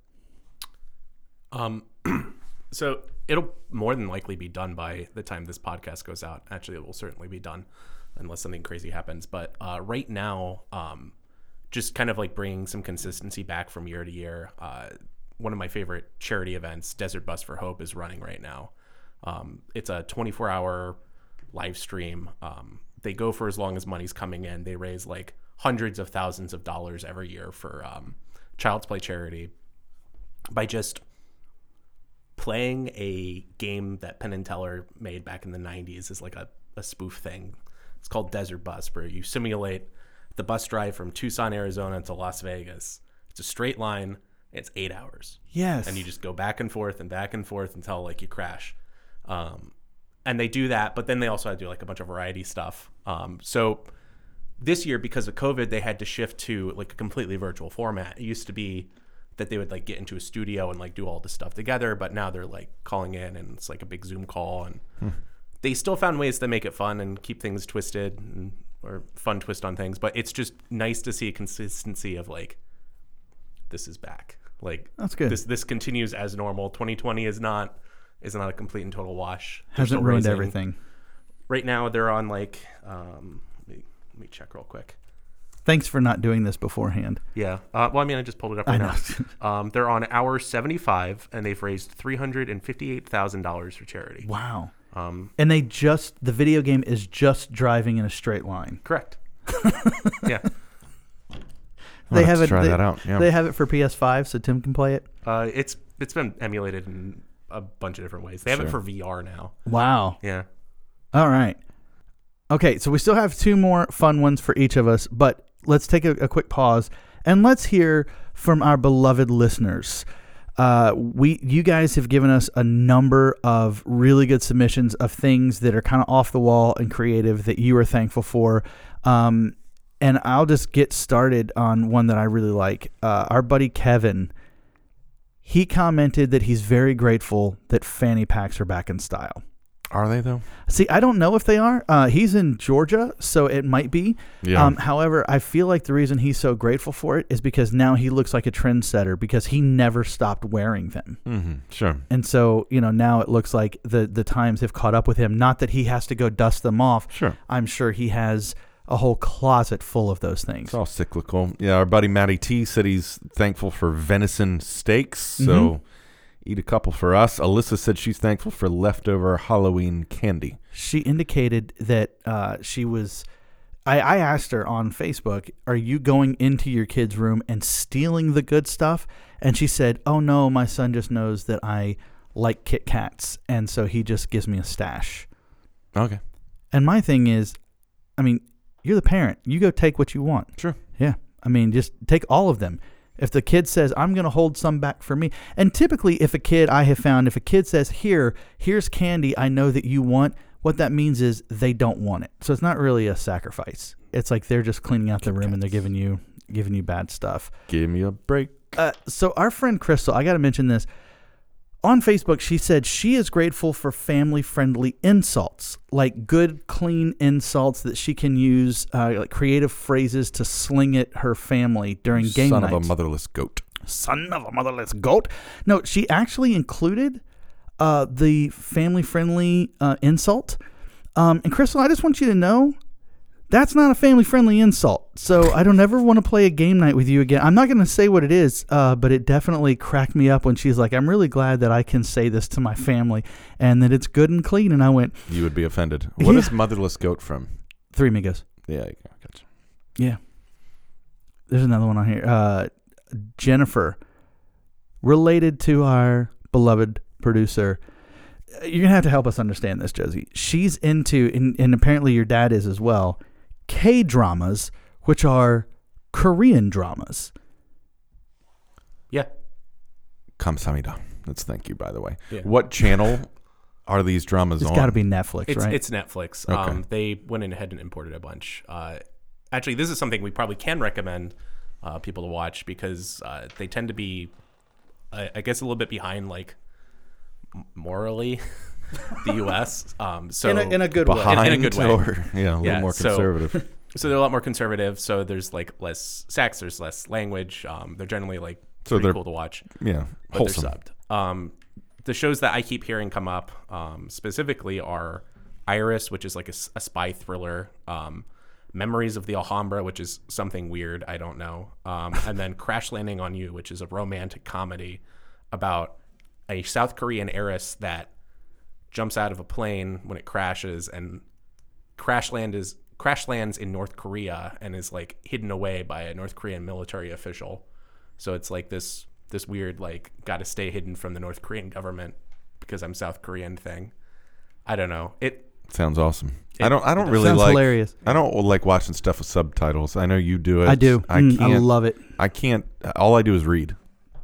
Um, so it'll more than likely be done by the time this podcast goes out. Actually, it will certainly be done unless something crazy happens. But uh, right now, um, just kind of like bringing some consistency back from year to year. Uh, one of my favorite charity events, Desert Bus for Hope, is running right now. Um, it's a 24 hour live stream. Um, they go for as long as money's coming in. They raise like hundreds of thousands of dollars every year for um, Child's Play charity by just playing a game that Penn and Teller made back in the 90s is like a, a spoof thing. It's called Desert Bus, where you simulate the bus drive from Tucson, Arizona to Las Vegas. It's a straight line. It's eight hours Yes. and you just go back and forth and back and forth until like you crash. Um, and they do that, but then they also do like a bunch of variety stuff. Um, so this year, because of COVID, they had to shift to like a completely virtual format. It used to be that they would like get into a studio and like do all this stuff together, but now they're like calling in and it's like a big Zoom call and they still found ways to make it fun and keep things twisted and, or fun twist on things. But it's just nice to see a consistency of like this is back. Like That's good. This this continues as normal. 2020 is not is not a complete and total wash. They're Hasn't ruined raising- everything. Right now they're on like um, let me, let me check real quick. Thanks for not doing this beforehand. Yeah. Uh, well, I mean, I just pulled it up I right know. now. Um, they're on hour 75, and they've raised $358,000 for charity. wow. Um, And they just the video game is just driving in a straight line. correct. yeah. I'll They have have to it. try they, that out. Yeah. They have it for PS5, so Tim can play it. Uh, it's it's been emulated in a bunch of different ways. They have it for VR now. Wow. Yeah. All right. Okay, so we still have two more fun ones for each of us, but let's take a, a quick pause and let's hear from our beloved listeners. Uh, we, you guys have given us a number of really good submissions of things that are kind of off the wall and creative that you are thankful for. Um, and I'll just get started on one that I really like. Uh, our buddy Kevin, he commented that he's very grateful that fanny packs are back in style. Are they though? See, I don't know if they are. Uh, he's in Georgia, so it might be. Yeah. Um, however, I feel like the reason he's so grateful for it is because now he looks like a trendsetter because he never stopped wearing them. mm-hmm. Sure. And so, you know, now it looks like the the times have caught up with him. Not that he has to go dust them off. Sure. I'm sure he has a whole closet full of those things. It's all cyclical. Yeah, our buddy Matty T said he's thankful for venison steaks. So Mhm. Eat a couple for us. Alyssa said she's thankful for leftover Halloween candy. She indicated that uh, she was. I, I asked her on Facebook, "Are you going into your kid's room and stealing the good stuff?" And she said, "Oh no, my son just knows that I like Kit Kats, and so he just gives me a stash." Okay. And my thing is, I mean, you're the parent. You go take what you want. Sure. Yeah. I mean, just take all of them. If the kid says, I'm going to hold some back for me. And typically, if a kid, I have found, if a kid says, Here, here's candy I know that you want, what that means is they don't want it. So it's not really a sacrifice. It's like they're just cleaning out the room and they're giving you giving you bad stuff. Give me a break. Uh, so our friend Crystal, I got to mention this. On Facebook, she said she is grateful for family friendly insults, like good, clean insults that she can use, uh, like creative phrases to sling at her family during game Son of a motherless goat. Son of a motherless goat. No, she actually included uh, the family friendly uh, insult. Um, and Crystal, I just want you to know That's not a family friendly insult. So I don't ever want to play a game night with you again. I'm not going to say what it is, uh, but it definitely cracked me up when she's like, I'm really glad that I can say this to my family and that it's good and clean. And I went, You would be offended. What Yeah. is motherless goat from? Three Amigos. Yeah, gotcha. Yeah. There's another one on here. Uh, Jennifer, related to our beloved producer. You're gonna have to help us understand this, Josie. She's into, and, and apparently your dad is as well, K dramas, which are Korean dramas. Yeah. Kamsamida. That's thank you, by the way. Yeah. What channel are these dramas It's on? got to be Netflix, It's right? it's Netflix. Okay. Um, they went in ahead and imported a bunch. Uh, actually, this is something we probably can recommend uh, people to watch because uh, they tend to be, I, I guess, a little bit behind, like m- morally, the U.S. Um, so in, a, in a good way. behind in a good way. or yeah, a little Yeah, more so- conservative. so they're a lot more conservative. So there's like less sex. There's less language. Um, they're generally like So pretty they're- cool to watch. yeah, but wholesome. they're subbed. Um, the shows that I keep hearing come up um, specifically are Iris, which is like a spy thriller. Um, Memories of the Alhambra, which is something weird. I don't know. Um, and then Crash Landing on You, which is a romantic comedy about a South Korean heiress that jumps out of a plane when it crashes and crash land is crash lands in North Korea and is like hidden away by a North Korean military official. So it's like this this weird like got to stay hidden from the North Korean government because I'm South Korean thing. I don't know. It Sounds awesome. It- I don't. I don't it really Sounds like. hilarious. I don't like watching stuff with subtitles. I know you do it. I do. I Mm, can't. I love it. I can't. All I do is read.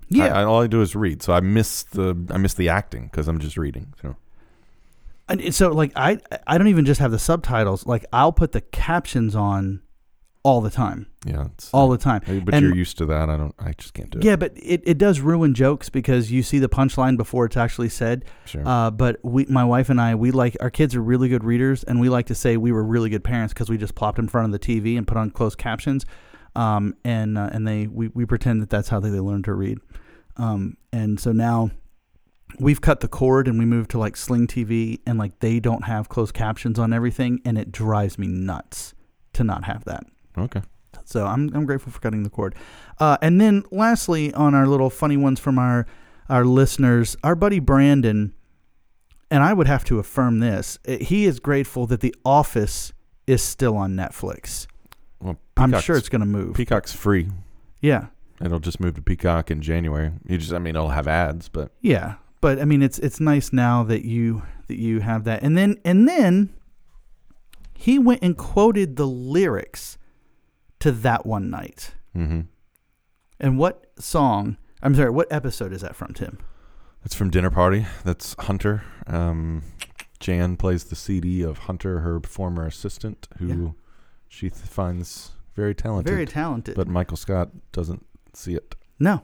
Yeah. I, I- all I do is read. So I miss the. I miss the acting because I'm just reading. So And so like I I don't even just have the subtitles. Like I'll put the captions on all the time. yeah. It's, All the time. But and- you're used to that. I don't. I just can't do it. Yeah, but it, it does ruin jokes because you see the punchline before it's actually said. Sure. Uh, but we, my wife and I, we like our kids are really good readers, and we like to say we were really good parents because we just plopped in front of the TV and put on closed captions, um, and uh, and they we, we pretend that that's how they, they learn to read, um, and so now we've cut the cord and we moved to like Sling TV, and like they don't have closed captions on everything, and it drives me nuts to not have that. okay. So I'm I'm grateful for cutting the cord. Uh, and then lastly, on our little funny ones from our our listeners, our buddy Brandon, and I would have to affirm this. eh, He is grateful that The Office is still on Netflix. Well, I'm sure it's going to move. Peacock's free. yeah, It'll just move to Peacock in January. You just. I mean, it'll have ads, but yeah. But I mean, it's it's nice now that you that you have that. And then and then he went and quoted the lyrics to that one night. mm-hmm. And what song? I'm sorry. What episode is that from, Tim? That's from Dinner Party. That's Hunter. Um, Jan plays the CD of Hunter, her former assistant, who Yeah. she th- finds very talented. Very talented. but Michael Scott doesn't see it. no.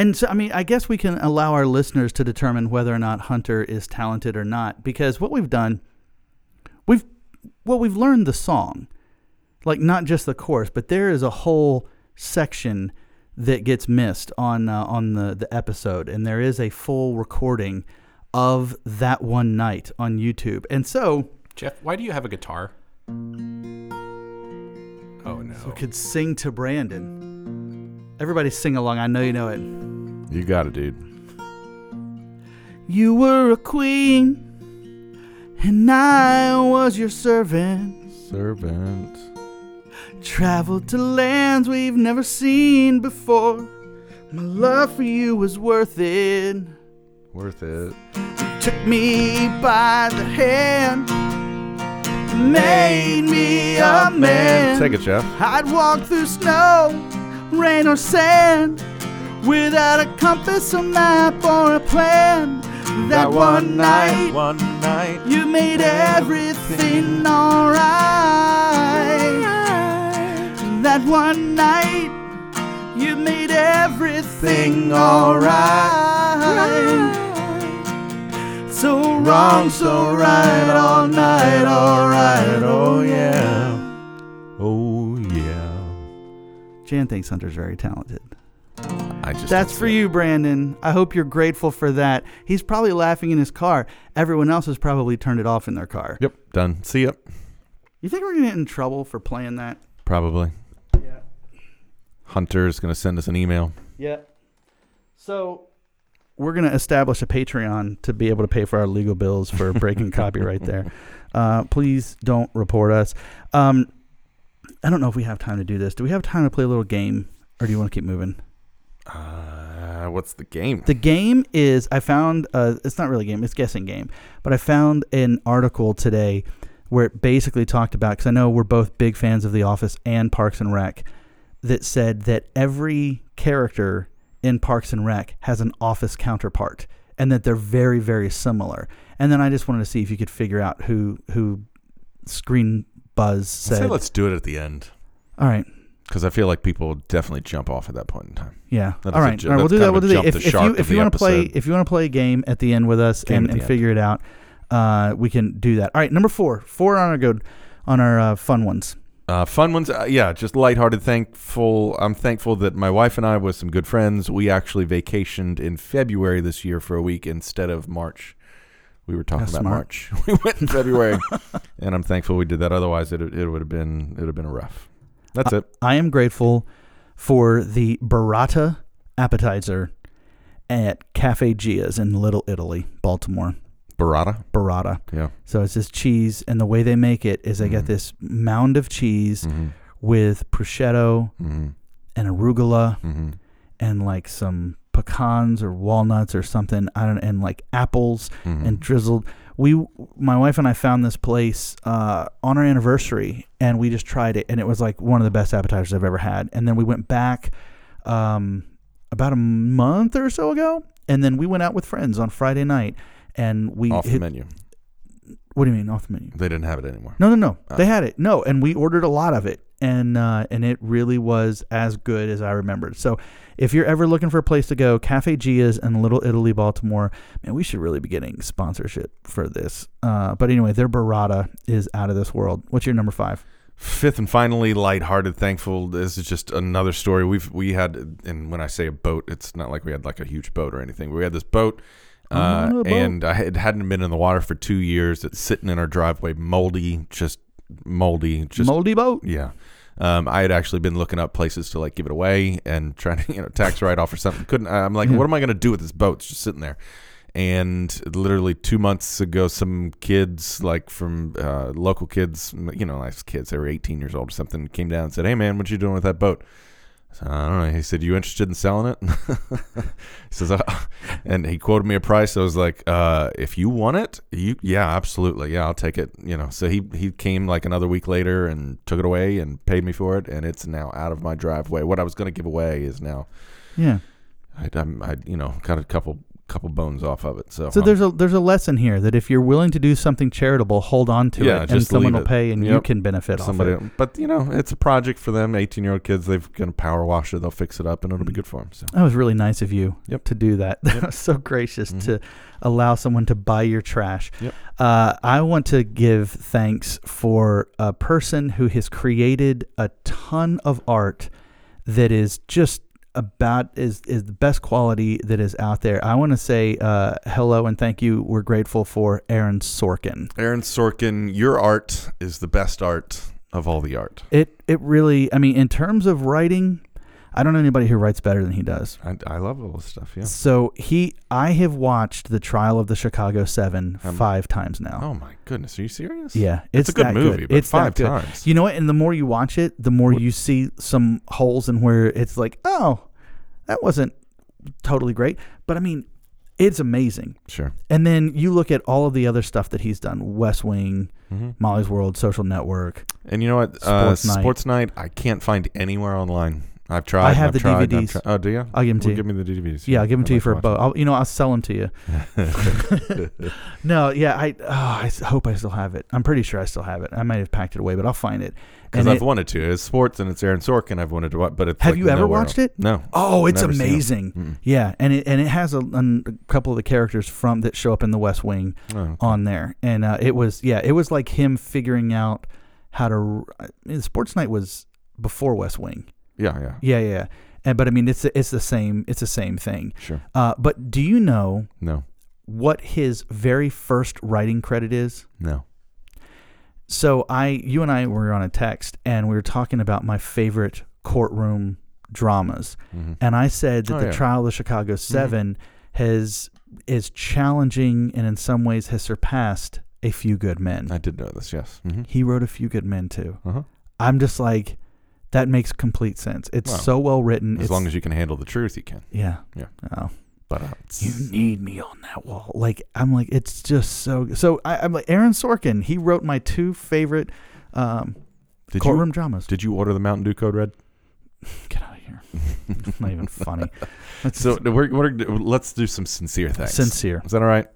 And so, I mean, I guess we can allow our listeners to determine whether or not Hunter is talented or not, because what we've done, we've, well, we've learned the song, like not just the chorus, but there is a whole section that gets missed on uh, on the the episode, and there is a full recording of that one night on YouTube, and so Jeff, why do you have a guitar? Oh no. we could sing to Brandon. Everybody sing along. I know you know it. You got it, dude. You were a queen, and I was your servant. Servant. Traveled to lands we've never seen before. My love for you was worth it. Worth it. You Took me by the hand, made me a man. Take it, Jeff. I'd walk through snow, rain, or sand without a compass, a map, or a plan. That, one night, One night. you made everything alright. That one night, you made everything alright. So wrong, so right, all night, alright, oh yeah. Jan thinks Hunter's very talented. I just. That's for you, Brandon. I hope you're grateful for that. He's probably laughing in his car. Everyone else has probably turned it off in their car. Yep. Done. See ya. You think we're gonna get in trouble for playing that? Probably. Yeah. Hunter's going to send us an email. Yeah. So we're gonna establish a Patreon to be able to pay for our legal bills for breaking copyright there. Uh, please don't report us. Um, I don't know if we have time to do this. Do we have time to play a little game, or do you want to keep moving? Uh, what's the game? The game is I found uh, it's not really a game, it's a guessing game. But I found an article today where it basically talked about because I know we're both big fans of The Office and Parks and Rec that said that every character in Parks and Rec has an Office counterpart and that they're very very similar. And then I just wanted to see if you could figure out who who Screen Buzz I'd say let's do it at the end All right. because I feel like people will definitely jump off at that point in time. Yeah. That All is a right. ju- All right. We'll that's do that. We'll a do that. jump If, the if you if you want to play episode. if you want to play a game at the end with us Game and, at and end. figure it out, uh, we can do that. All right. Number four. Four on our good on our uh, fun ones. Uh, fun ones, uh, yeah, just lighthearted. Thankful, I'm thankful that my wife and I, with some good friends, we actually vacationed in February this year for a week instead of March. We were talking That's about smart. March. We went in February, and I'm thankful we did that. Otherwise, it it would have been it would have been a rough. That's it. I am grateful for the burrata appetizer at Cafe Gia's in Little Italy, Baltimore. Burrata. Burrata. Yeah. So it's just cheese, and the way they make it is they get Mhm. this mound of cheese Mm-hmm. with prosciutto Mm-hmm. and arugula Mm-hmm. and like some pecans or walnuts or something. I don't and like apples Mm-hmm. and drizzled. We, my wife and I, found this place uh, on our anniversary, and we just tried it, and it was like one of the best appetizers I've ever had. And then we went back um, about a month or so ago, and then we went out with friends on Friday night, and we off the hit- menu. What do you mean off the menu? They didn't have it anymore. No, no, no. Oh. They had it. No, and we ordered a lot of it, and uh, and it really was as good as I remembered. So, if you're ever looking for a place to go, Cafe Gia's in Little Italy, Baltimore, man, we should really be getting sponsorship for this. Uh, but anyway, their burrata is out of this world. What's your number five? Fifth and finally, lighthearted, thankful. This is just another story. We've we had, and when I say a boat, it's not like we had like a huge boat or anything. We had this boat, uh, On a boat. and I had, hadn't been in the water for two years. It's sitting in our driveway, moldy, just moldy, just Moldy boat. yeah. Um, I had actually been looking up places to like give it away and trying to you know tax write off or something. Couldn't. I'm like, what am I going to do with this boat? It's just sitting there. And literally two months ago, some kids like from uh, local kids, you know, nice kids, they were 18 years old or something, came down and said, "Hey man, what you doing with that boat?" I said, I don't know. He said, "You interested in selling it?" he says, uh, and he quoted me a price. I was like, uh, "If you want it, you yeah, absolutely, yeah, I'll take it." You know. So he he came like another week later and took it away and paid me for it, and it's now out of my driveway. What I was going to give away is now, Yeah. I, I'm, I you know got a couple couple bones off of it. So So there's a there's a lesson here that if you're willing to do something charitable, hold on to Yeah, it, and someone will it. pay, and you can benefit somebody, off it. but you know, it's a project for them. 18 year old kids, they've got a power washer. They'll fix it up, and it'll be good for them. So That was really nice of you Yep. to do that. That Yep. was so gracious Mhm. to allow someone to buy your trash. Yep. Uh, I want to give thanks for a person who has created a ton of art that is just about is is the best quality that is out there. I want to say uh, hello and thank you. We're grateful for Aaron Sorkin. Aaron Sorkin, your art is the best art of all the art. It it really. I mean, in terms of writing, I don't know anybody who writes better than he does. I, I love all this stuff. Yeah. So he, I have watched the trial of the Chicago Seven Um, five times now. Oh my goodness, are you serious? yeah, it's, a good movie, but it's five times. You know what? And the more you watch it, the more What- you see some holes in where it's like, oh, that wasn't totally great. But I mean, it's amazing. Sure. And then you look at all of the other stuff that he's done: West Wing, hmm Molly's World, Social Network. And you know what? uh, Night. Sports night. I can't find anywhere online. I've tried. I have the tried, DVDs. tried- Oh, do you? I'll give them to Well, you. give me the DVDs. yeah, I'll give them I'd to you for a boat. I'll, you know, I'll sell them to you. No, yeah, I oh, I hope I still have it. I'm pretty sure I still have it. I might have packed it away, but I'll find it. Because I've it- wanted to. It's sports and it's Aaron Sorkin. I've wanted to watch, but it's Have like you ever watched else. it? No. Oh, it's seen it. amazing. Yeah, and it and it has a, a couple of the characters from that show up in the West Wing Oh, on there, and uh, it was yeah, it was like him figuring out how to. I mean, Sports Night was before West Wing. Yeah, yeah, Yeah, yeah, and but I mean it's it's the same it's the same thing. sure. Uh, but do you know No, what his very first writing credit is? no. So I, you and I were on a text, and we were talking about my favorite courtroom dramas, Mhm. and I said that Oh, the yeah. trial of the Chicago 7 has is challenging and in some ways has surpassed a few good men. I did know this. Yes. hmm he wrote a few good men too. Uh-huh. I'm just like, that makes complete sense. It's Well, so well written. As it's, long as you can handle the truth, you can. yeah, Yeah. Oh, But uh, you need me on that wall. Like I'm like, it's just so. So I, I'm like Aaron Sorkin. He wrote my two favorite um, did courtroom you dramas. did you order the Mountain Dew Code Red? Get out of here. it's not even funny. That's So we're, we're let's do some sincere things. sincere. Is that all right?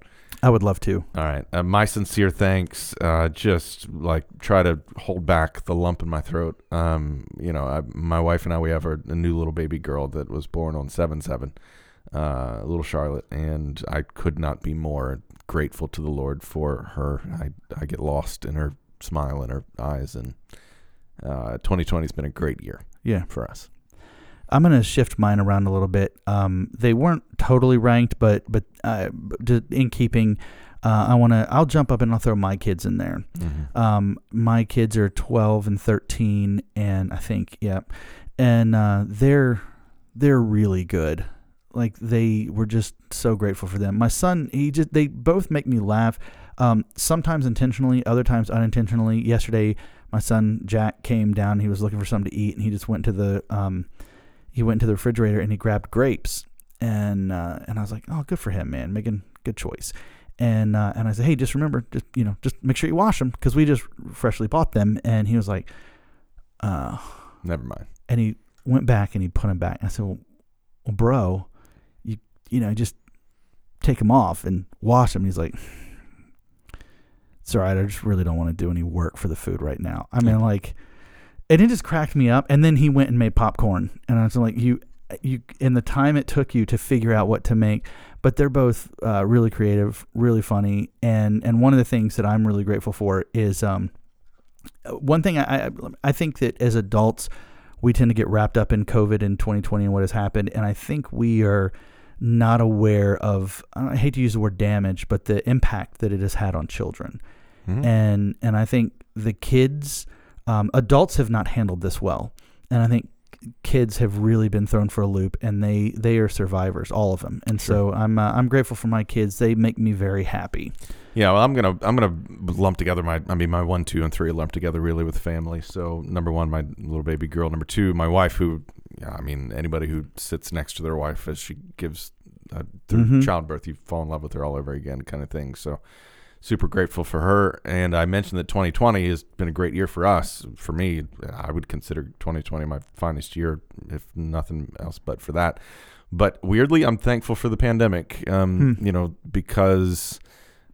I would love to. All right. Uh, my sincere thanks. Uh, just like try to hold back the lump in my throat. Um, you know, I, my wife and I, we have a, a new little baby girl that was born on 7 7, uh, little Charlotte. And I could not be more grateful to the Lord for her. I, I get lost in her smile and her eyes. And uh, 2020 has been a great year Yeah. for us. I'm gonna shift mine around a little bit. Um, they weren't totally ranked, but but uh, in keeping, uh, I wanna I'll jump up and I'll throw my kids in there. Mm-hmm. Um, my kids are 12 and 13, and I think yeah, and uh, they're they're really good. Like they were just so grateful for them. My son, he just they both make me laugh. Um, sometimes intentionally, other times unintentionally. Yesterday, my son Jack came down. He was looking for something to eat, and he just went to the um, he went to the refrigerator and he grabbed grapes. And uh, and I was like, oh, good for him, man, making good choice. And uh, and I said, hey, just remember, just you know, just make sure you wash them because we just freshly bought them. And he was like, uh, Never mind. and he went back and he put them back. I said, well, well bro, you you know, just take them off and wash them. He's like, it's all right. I just really don't want to do any work for the food right now. I mean, like, and it just cracked me up. And then he went and made popcorn, and I was like, you, you, in the time it took you to figure out what to make. But they're both uh, really creative, really funny, and and one of the things that I'm really grateful for is um, one thing I I, I think that as adults we tend to get wrapped up in COVID in 2020 and what has happened, and I think we are not aware of I hate to use the word damage, but the impact that it has had on children Mhm. and and I think the kids, um, adults have not handled this well, and I think kids have really been thrown for a loop, and they they are survivors, all of them, and so I'm uh, I'm grateful for my kids. They make me very happy. Yeah, well, I'm gonna I'm gonna lump together my I mean my one, two, and three lump together really with family. So number one, my little baby girl. Number two, my wife. Who, yeah, I mean anybody who sits next to their wife as she gives uh, through Mhm. childbirth, you fall in love with her all over again, kind of thing. So super grateful for her. And I mentioned that 2020 has been a great year for us. For me, I would consider 2020 my finest year, if nothing else but for that. But weirdly, I'm thankful for the pandemic. Um, Hmm. You know, because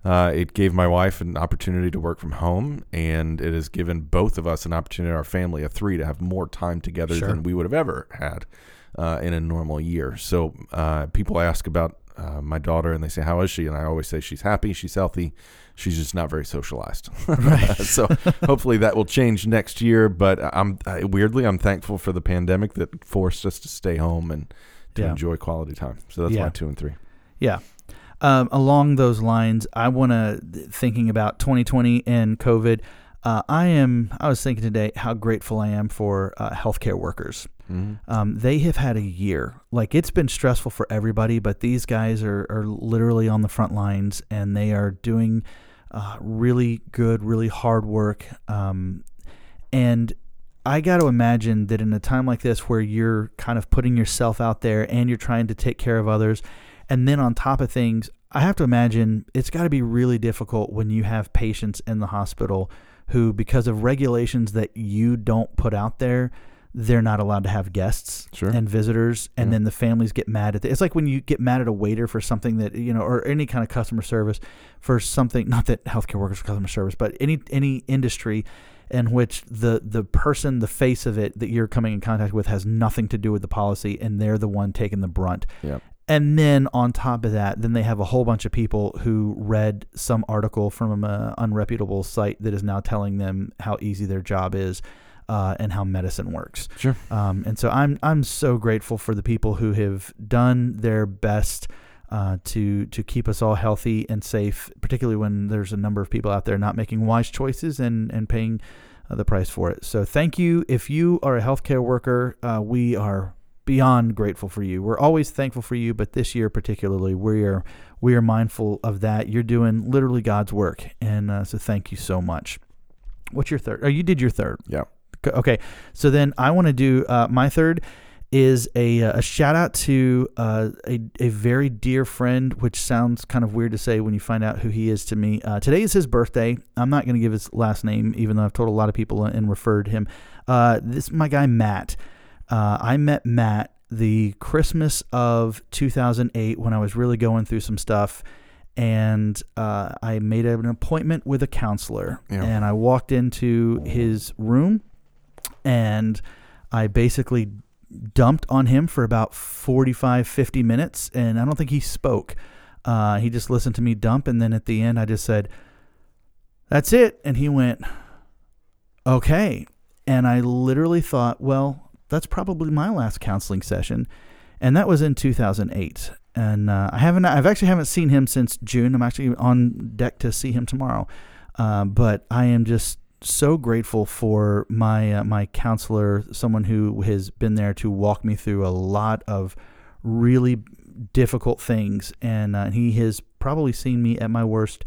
uh, it gave my wife an opportunity to work from home, and it has given both of us an opportunity, our family of three, to have more time together Sure. than we would have ever had uh, in a normal year. So uh, people ask about uh, my daughter, and they say, "How is she?" And I always say, "She's happy, she's healthy, she's just not very socialized." Right. so hopefully that will change next year. But I'm I, weirdly, I'm thankful for the pandemic that forced us to stay home and to Yeah. enjoy quality time. So that's Yeah. my two and three. Yeah. Um, along those lines, I want to thinking about 2020 and COVID. Uh, I am. I was thinking today how grateful I am for uh, healthcare workers. Mm-hmm. Um, they have had a year. Like it's been stressful for everybody, but these guys are, are literally on the front lines and they are doing uh, really good, really hard work. Um, and I got to imagine that in a time like this where you're kind of putting yourself out there and you're trying to take care of others, and then on top of things, I have to imagine it's got to be really difficult when you have patients in the hospital who, because of regulations that you don't put out there, they're not allowed to have guests Sure. and visitors, and Yeah. then the families get mad at it. It's like when you get mad at a waiter for something that you know, or any kind of customer service for something. Not that healthcare workers are customer service, but any any industry in which the the person, the face of it that you're coming in contact with has nothing to do with the policy, and they're the one taking the brunt. Yeah. And then on top of that, then they have a whole bunch of people who read some article from an unreputable site that is now telling them how easy their job is uh, and how medicine works. Sure. Um, and so I'm I'm so grateful for the people who have done their best uh, to to keep us all healthy and safe, particularly when there's a number of people out there not making wise choices and and paying uh, the price for it. So thank you. If you are a healthcare worker, uh, we are beyond grateful for you. We're always thankful for you, but this year particularly, we are we are mindful of that. You're doing literally God's work, and uh, so thank you so much. What's your third? Oh, you did your third. Yeah. Okay, so then I want to do uh, my third is a, uh, a shout out to uh, a, a very dear friend, which sounds kind of weird to say when you find out who he is to me. Uh, today is his birthday. I'm not going to give his last name, even though I've told a lot of people and referred him. Uh, this is my guy, Matt. Uh, I met Matt the Christmas of 2008 when I was really going through some stuff. And uh, I made an appointment with a counselor. Yeah. And I walked into his room and I basically dumped on him for about 45, 50 minutes, and I don't think he spoke. Uh, he just listened to me dump, and then at the end, I just said, That's it. And he went, Okay. And I literally thought, Well, that's probably my last counseling session. And that was in 2008. And uh, I haven't, I've actually haven't seen him since June. I'm actually on deck to see him tomorrow. Uh, but I am just so grateful for my uh, my counselor, someone who has been there to walk me through a lot of really difficult things, and uh, he has probably seen me at my worst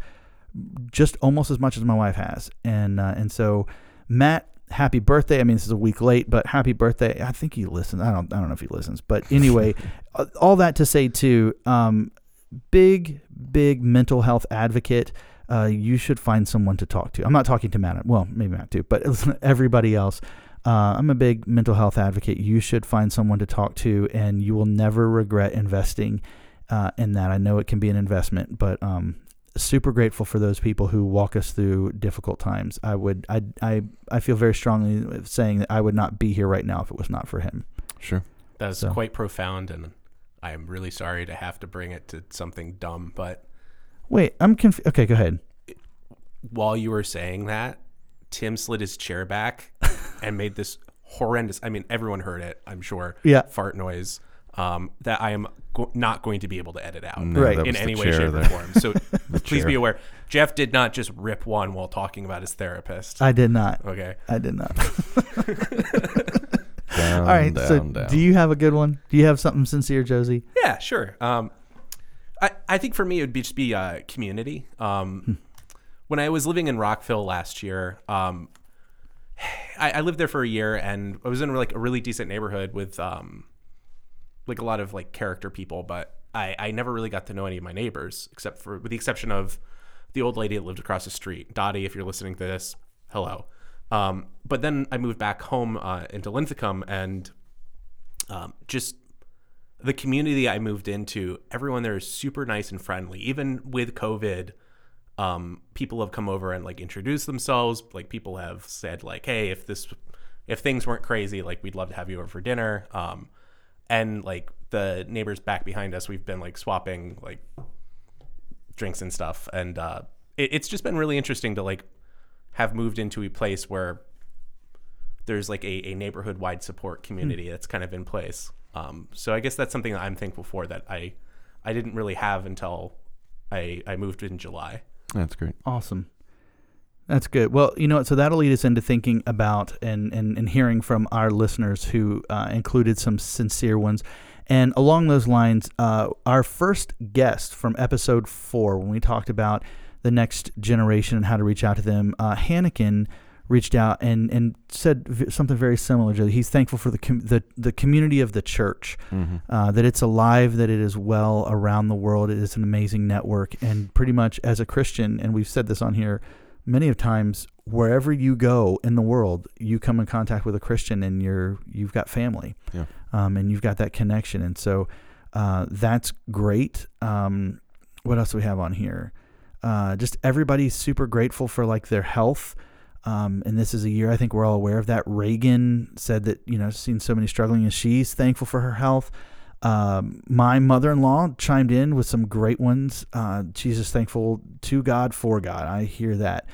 just almost as much as my wife has, and uh, and so Matt. Happy birthday! I mean, this is a week late, but happy birthday! I think he listens. I don't. I don't know if he listens, but anyway, uh, all that to say too. Um, big, big mental health advocate uh, you should find someone to talk to. I'm not talking to Matt. Well, maybe Matt too, but everybody else. Uh, I'm a big mental health advocate. You should find someone to talk to, and you will never regret investing uh, in that. I know it can be an investment, but um, super grateful for those people who walk us through difficult times. I would, I, I, I feel very strongly saying that I would not be here right now if it was not for him. Sure. That is So- quite profound, and I am really sorry to have to bring it to something dumb, but Wait, I'm confused. Okay, go ahead. while you were saying that, Tim slid his chair back and made this horrendous. I mean, everyone heard it. I'm sure. Yeah. Fart noise. Um, that I am go- not going to be able to edit out No, Right. that in was the any way, chair shape, or there. form. So please chair. be aware. Jeff did not just rip one while talking about his therapist. I did not. okay. I did not. Down, All right. down, so, down. do you have a good one? Do you have something sincere, Josie? Yeah, sure. Um, I, I think for me it would be just be uh, community. Um, when I was living in Rockville last year, um, I, I lived there for a year and I was in like a really decent neighborhood with um, like a lot of like character people, but I, I never really got to know any of my neighbors except for with the exception of the old lady that lived across the street. Dottie, if you're listening to this, hello. Um, but then I moved back home uh, into Linthicum and um, just the community I moved into, everyone there is super nice and friendly. Even with COVID, um, people have come over and like introduced themselves. Like people have said like, "Hey, if this, if things weren't crazy, like we'd love to have you over for dinner." Um, and like the neighbors back behind us, we've been like swapping like drinks and stuff, and uh, it, it's just been really interesting to like have moved into a place where there's like a, a neighborhood wide support community that's kind of in place. Um, so I guess that's something that I'm thankful for that I I didn't really have until I I moved in July. That's great. Awesome. That's good. Well, you know what? So that'll lead us into thinking about and, and, and hearing from our listeners who uh, included some sincere ones. And along those lines, uh, our first guest from episode four, when we talked about the next generation and how to reach out to them, uh, Hannikin reached out and, and said v- something very similar. To He's thankful for the, com- the the community of the church, uh, that it's alive, that it is well around the world. It is an amazing network, and pretty much as a Christian, and we've said this on here many of times, wherever you go in the world, you come in contact with a Christian, and you're you've got family, Yeah. um, and you've got that connection, and so uh, that's great. Um, what else do we have on here? Uh, just everybody's super grateful for like their health. Um, and this is a year I think we're all aware of that. Reagan said that you know seen so many struggling, and she's thankful for her health. Um, my mother-in-law chimed in with some great ones. Uh, she's just thankful to God for God. I hear that.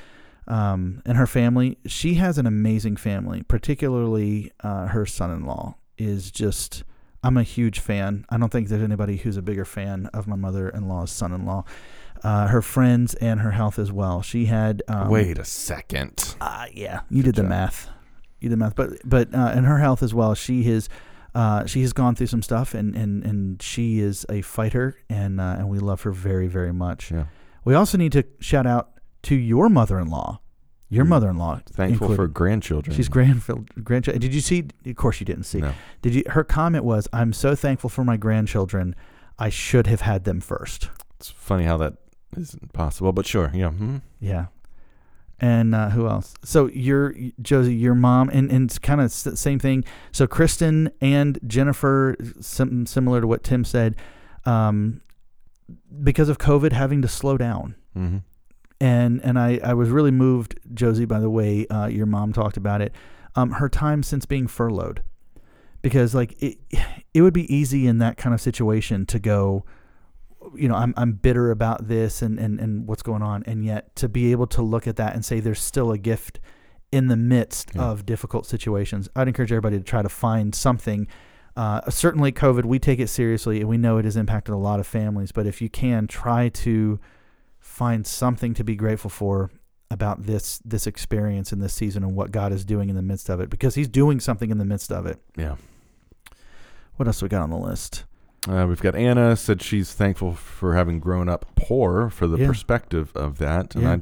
Um, and her family, she has an amazing family. Particularly, uh, her son-in-law is just I'm a huge fan. I don't think there's anybody who's a bigger fan of my mother-in-law's son-in-law. Uh, her friends and her health as well. She had um, Wait a second. uh, yeah, you did the math. You did the math, but but uh, in her health as well, she has uh, she has gone through some stuff, and and and she is a fighter, and uh, and we love her very very much. Yeah. We also need to shout out to your mother-in-law, your Mm. mother-in-law. Thankful for included. grandchildren. she's grandchild grandchild. Did you see? Of course you didn't see. No. Did you? Her comment was, "I'm so thankful for my grandchildren. I should have had them first. It's funny how that isn't possible, but sure. Yeah. hmm Yeah. And uh, who else? So your Josie, your mom, and and it's kind of the same thing. So Kristen and Jennifer, sim- similar to what Tim said, um, because of COVID, having to slow down. hmm And and I, I was really moved, Josie, by the way uh, your mom talked about it. Um, her time since being furloughed, because like it, it would be easy in that kind of situation to go, you know, I'm I'm bitter about this and and and what's going on, and yet to be able to look at that and say there's still a gift in the midst Yeah. of difficult situations. I'd encourage everybody to try to find something. Uh, certainly, COVID, we take it seriously, and we know it has impacted a lot of families. But if you can, try to find something to be grateful for about this this experience in this season and what God is doing in the midst of it, because He's doing something in the midst of it. Yeah. What else we got on the list? Uh, we've got Anna said she's thankful for having grown up poor for the Yeah. perspective of that. And Yeah.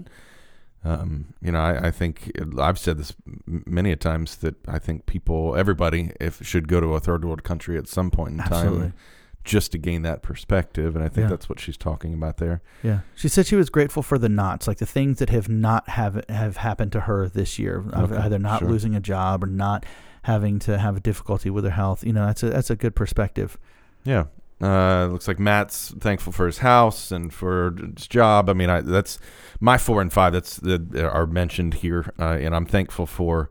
I, um, you know, I, I think I've said this many a times that I think people, everybody, if should go to a third world country at some point in Absolutely. time just to gain that perspective. And I think Yeah. that's what she's talking about there. Yeah, she said she was grateful for the knots, like the things that have not have have happened to her this year, Okay, either not sure. losing a job or not having to have a difficulty with her health. You know, that's a that's a good perspective. Yeah. Uh, looks like Matt's thankful for his house and for his job. I mean, I, that's my four and five. That's that are mentioned here, uh, and I'm thankful for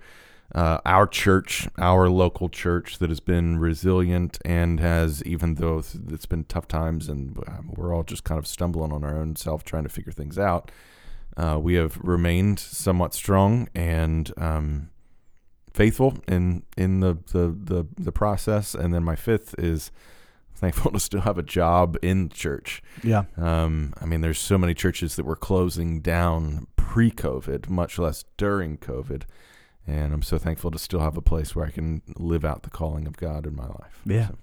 uh, our church, our local church, that has been resilient and has, even though it's been tough times and we're all just kind of stumbling on our own self, trying to figure things out. Uh, we have remained somewhat strong and um, faithful in in the, the the the process. And then my fifth is thankful to still have a job in church. Yeah, Um, I mean, there's so many churches that were closing down pre-COVID, much less during COVID, and I'm so thankful to still have a place where I can live out the calling of God in my life. Yeah. So,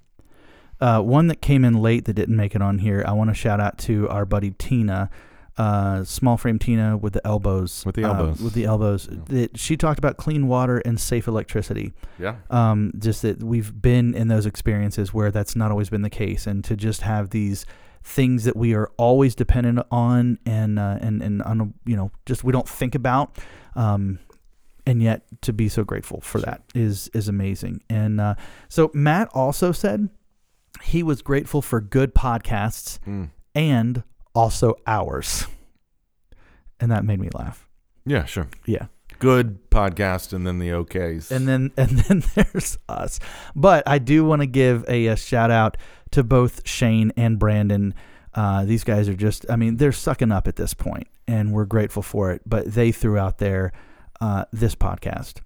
uh, one that came in late that didn't make it on here. I want to shout out to our buddy Tina, uh, small frame Tina with the elbows, With the uh, elbows. with the elbows. Yeah. That she talked about clean water and safe electricity. yeah. um, just that we've been in those experiences where that's not always been the case, and to just have these things that we are always dependent on, and uh, and and on, you know, just we don't think about, um, and yet to be so grateful for that is is amazing. And uh, so Matt also said he was grateful for good podcasts Mm. and also ours, and that made me laugh. Yeah, sure. Yeah. Good podcast, and then the okays. and then and then there's us. But I do want to give a, a shout out to both Shane and Brandon. Uh, these guys are just, I mean, they're sucking up at this point, and we're grateful for it. But they threw out there uh, this podcast,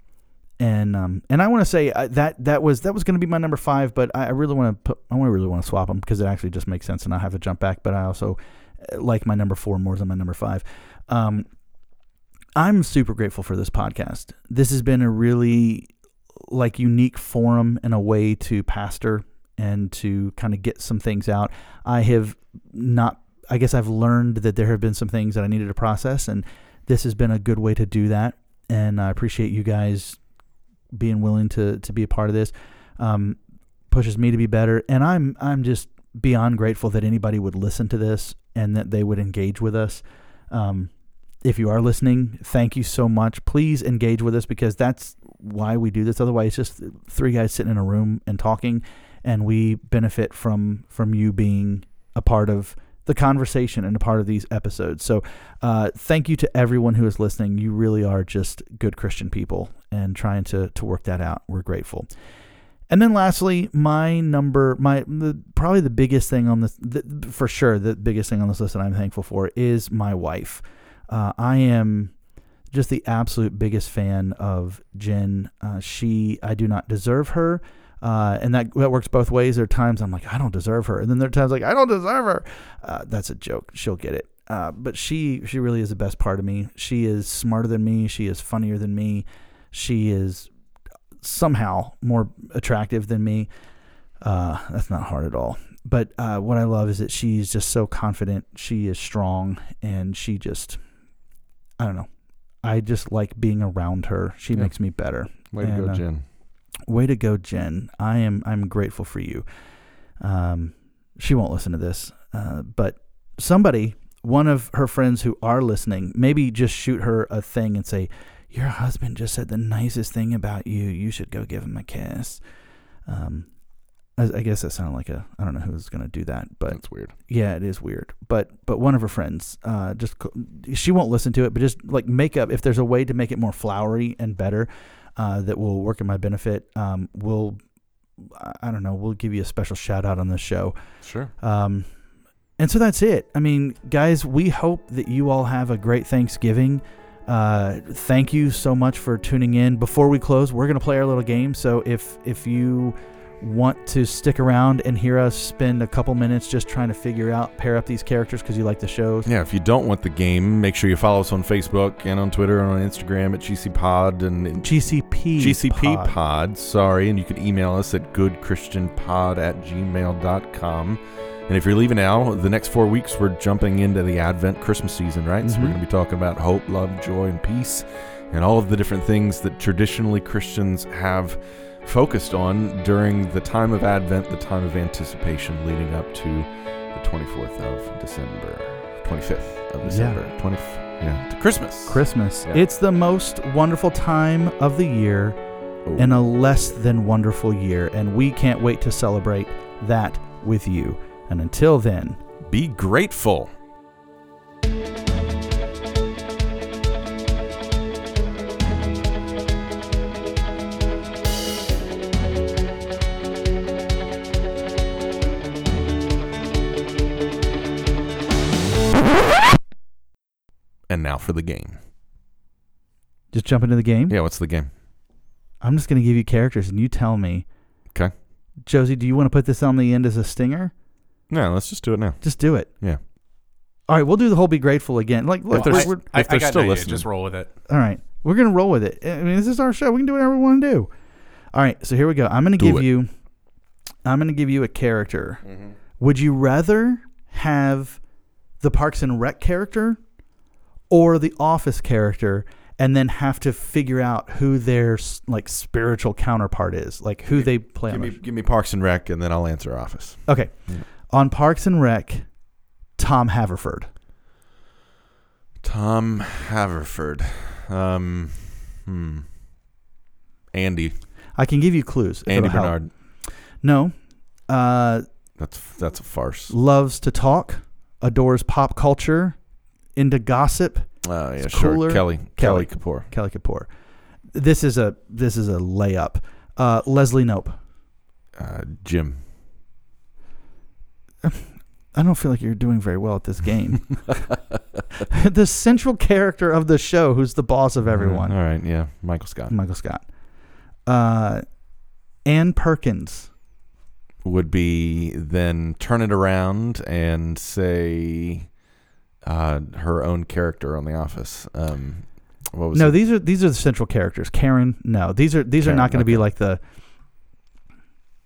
and um, and I want to say uh, that that was that was going to be my number five, but I, I really want to put, I want really want to swap them because it actually just makes sense, and I have to jump back. But I also uh, like my number four more than my number five. Um, I'm super grateful for this podcast. This has been a really like unique forum and a way to pastor and to kind of get some things out. I have not I guess I've learned that there have been some things that I needed to process and this has been a good way to do that and I appreciate you guys being willing to to be a part of this. Um, pushes me to be better and I'm I'm just beyond grateful that anybody would listen to this and that they would engage with us. Um, if you are listening, thank you so much. Please engage with us because that's why we do this. Otherwise, it's just three guys sitting in a room and talking, and we benefit from from you being a part of the conversation and a part of these episodes. So, uh, thank you to everyone who is listening. You really are just good Christian people and trying to to work that out. We're grateful. And then lastly, my number, my the, probably the biggest thing on this, the, for sure, the biggest thing on this list that I'm thankful for is my wife. Uh, I am just the absolute biggest fan of Jen. Uh, she, I do not deserve her. Uh, and that that works both ways. There are times I'm like, I don't deserve her, and then there are times like I don't deserve her. Uh, that's a joke. She'll get it. Uh, but she she really is the best part of me. She is smarter than me. She is funnier than me. She is somehow more attractive than me. Uh, that's not hard at all. But uh, what I love is that she's just so confident. She is strong, and she just, I don't know. I just like being around her. She Yeah. makes me better. Way to go, uh, Jen. Way to go, Jen. I am I'm grateful for you. Um, she won't listen to this, uh, but somebody, one of her friends who are listening, maybe just shoot her a thing and say, "Your husband just said the nicest thing about you. You should go give him a kiss." Um, I, I guess that sounded like a I don't know who's gonna do that, but That's weird. yeah, it is weird. But but one of her friends, uh, just she won't listen to it, but just like make up if there's a way to make it more flowery and better, uh, that will work in my benefit. Um, we'll I- I don't know. We'll give you a special shout out on this show. Sure. Um, and so that's it. I mean, guys, we hope that you all have a great Thanksgiving. Uh, thank you so much for tuning in. Before we close, we're gonna play our little game. So if if you want to stick around and hear us spend a couple minutes just trying to figure out pair up these characters because you like the shows, Yeah, if you don't want the game, make sure you follow us on Facebook and on Twitter and on Instagram at GCPod and, and GCP GCP pod. Pod. Sorry, and you can email us at goodchristianpod at gmail.com. And if you're leaving now, the next four weeks we're jumping into the Advent Christmas season, right? So we're Mhm. going to be talking about hope, love, joy, and peace, and all of the different things that traditionally Christians have focused on during the time of Advent, the time of anticipation leading up to the 24th of December, 25th of December, 20, yeah, to Christmas. Christmas. Yeah. It's the most wonderful time of the year Oh. and a less than wonderful year, and we can't wait to celebrate that with you. And until then, Be grateful. And now for the game. just jump into the game. Yeah, what's the game? I'm just going to give you characters, and you tell me. Okay. Josie, do you want to put this on the end as a stinger? No, let's just do it now. Just do it. Yeah. All right, we'll do the whole be grateful again. Like, look, there's- we're, we're- I, if I they're got still no idea. listening. Just roll with it. all right. We're gonna roll with it. I mean, this is our show. We can do whatever we want to do. All right, so here we go. I'm gonna Do give it. you. I'm gonna give you a character. Mm-hmm. Would you rather have the Parks and Rec character or the Office character, and then have to figure out who their s- like spiritual counterpart is, like who they play Give on? me, the- give me Parks and Rec, and then I'll answer Office. Okay, Yeah. On Parks and Rec, Tom Haverford. Tom Haverford. Um, hmm. Andy. I can give you clues. Andy it'll help. Bernard. No. Uh, That's that's a farce. loves to talk, adores pop culture, into gossip. Oh yeah, sure. cooler. Kelly. Kelly. Kelly Kapoor. Kelly Kapoor. This is a this is a layup. Uh, Leslie Nope. Uh, Jim. I don't feel like you're doing very well at this game. the central character of the show, who's the boss of everyone, All right. Yeah. Michael Scott Michael Scott. Uh, Ann Perkins. would be then turn it around and say uh, her own character on The Office. Um, what was No, it? these are these are the central characters. Karen. No, these are these are not going to be like the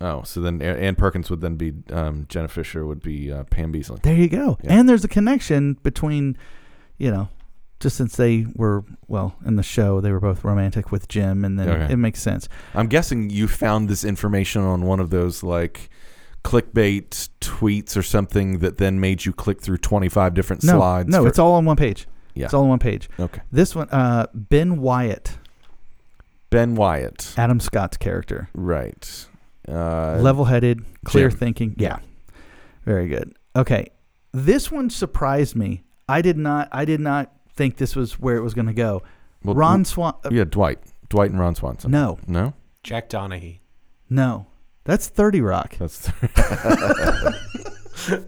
Oh, so then A- Ann Perkins would then be um, Jenna Fischer would be uh, Pam Beesly. There you go. Yeah. And there's a connection between, you know, just since they were well in the show, they were both romantic with Jim, and then Okay. it makes sense. I'm guessing you found this information on one of those like clickbait tweets or something that then made you click through 25 different No, slides. no, for- it's all on one page. Yeah. It's all on one page. okay. This one, uh, Ben Wyatt, Ben Wyatt. Adam Scott's character, Right. Uh, level-headed, clear Jim. thinking. Yeah. very good. Okay, this one surprised me. I did not. I did not think this was where it was going to go. well, Ron Swan. uh, Yeah, Dwight. Dwight and Ron Swanson. no, No? Jack Donaghy. no, that's Thirty Rock. That's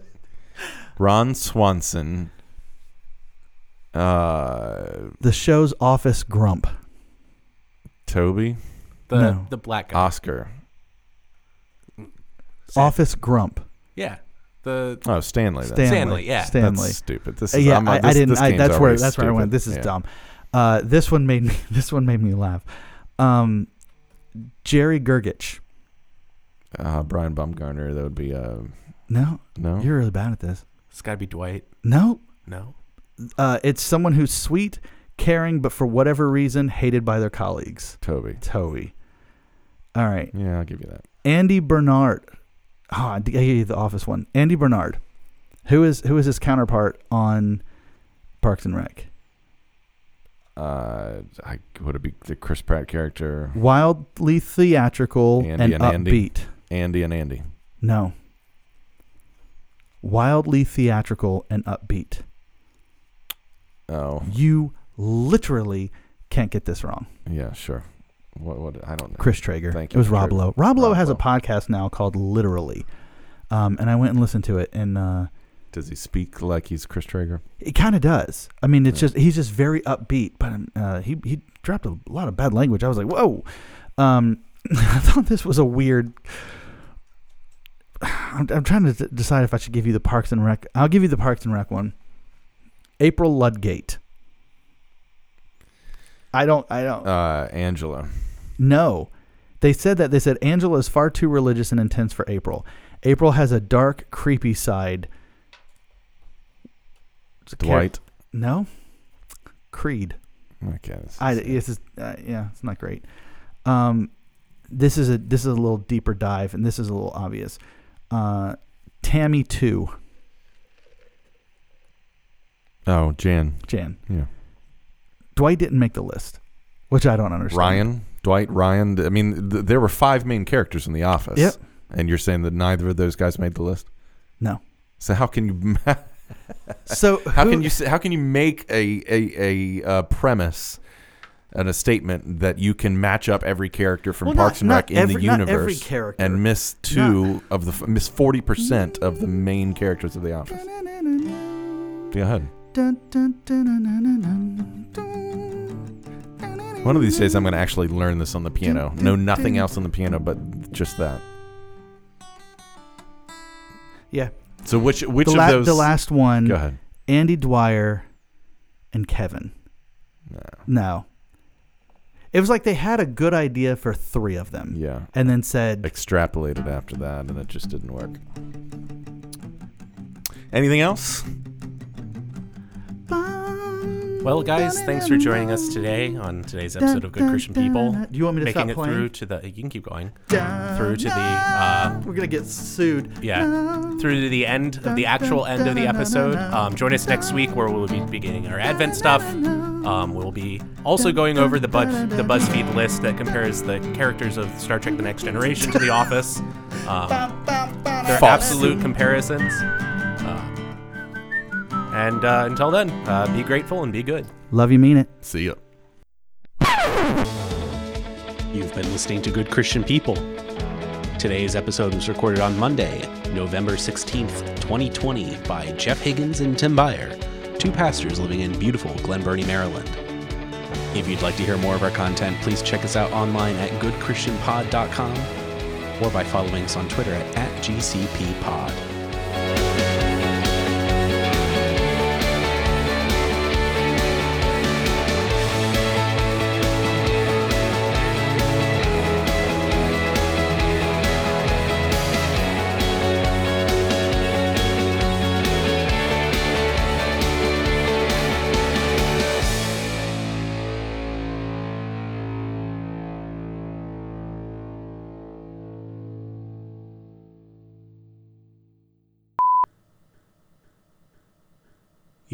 Ron Swanson. Uh, The show's office grump. Toby. The No. the black guy. Oscar. Office Grump. Yeah, the Oh, Stanley. Then. Stanley. Stanley, yeah. Stanley. That's stupid. This Uh, is yeah, I'm, I, this, I didn't. This I, game's that's where already that's where I went. stupid. This is Yeah. dumb. Uh, this one made me. This one made me laugh. Um, Jerry Gergich. Uh, Brian Baumgartner. That would be. Uh, No, no. you're really bad at this. it's got to be Dwight. No, No, uh, it's someone who's sweet, caring, but for whatever reason hated by their colleagues. Toby. Toey. All right, Yeah, I'll give you that. Andy Bernard. Oh, I gave you the office one. Andy Bernard. Who is who is his counterpart on Parks and Rec? Uh, I would it be the Chris Pratt character, Wildly theatrical Andy and, and Andy. upbeat. Andy and Andy. No. Wildly theatrical and upbeat. Oh, You literally can't get this wrong. yeah, sure. What? What? I don't know. Chris Traeger. Thank you. It was Rob Lowe. Rob Lowe has a podcast now called Literally. Um, and I went and listened to it, and uh, Does he speak like he's Chris Traeger? it kind of does. I mean, it's Yeah. just he's just very upbeat, but um, uh, he he dropped a lot of bad language. I was like, whoa. Um, I thought this was a weird. I'm, I'm trying to d- decide if I should give you the Parks and Rec. I'll give you the Parks and Rec one. April Ludgate. I don't. I don't. Uh, Angela. No. They said that they said Angela is far too religious and intense for April. April has a dark, creepy side. It's a char- Dwight. no. Creed. Okay. I this is uh, yeah, it's not great. Um, this is a this is a little deeper dive, and this is a little obvious. Uh, Tammy Oh, Jan. Jan. Yeah. Dwight didn't make the list, which I don't understand. Ryan. Dwight. Ryan. I mean, th- there were five main characters in The Office. Yep. And you're saying that neither of those guys made the list? No. So how can you? So How who- can you how can you make a a, a uh, premise and a statement that you can match up every character from Well, not- Parks and not Rec in every- the universe and miss two of the miss forty percent of the main characters of The Office? Go ahead. Dun, dun, dun, One of these days, I'm going to actually learn this on the piano. Know nothing else on the piano but just that. Yeah. So which which the, of la- those? the last one, Go ahead. Andy Dwyer and Kevin. No. No. It was like they had a good idea for three of them Yeah. and then said, Extrapolated after that, and it just didn't work. Anything else? Well, guys, thanks for joining us today on today's episode of Good Christian People. Do you want me to Making stop it playing? through to the. You can keep going. Through to the. Uh, We're gonna get sued. yeah, through to the end of the actual end of the episode. Um, join us next week where we'll be beginning our Advent stuff. Um, we'll be also going over the Buzz, the BuzzFeed list that compares the characters of Star Trek: The Next Generation to The Office. Um, they're absolute comparisons. And uh, until then, uh, be grateful and be good. Love you, mean it. See ya. You've been listening to Good Christian People. Today's episode was recorded on Monday, November 16th, 2020, by Jeff Higgins and Tim Byer, two pastors living in beautiful Glen Burnie, Maryland. If you'd like to hear more of our content, please check us out online at goodchristianpod.com or by following us on Twitter at, at GCPPod.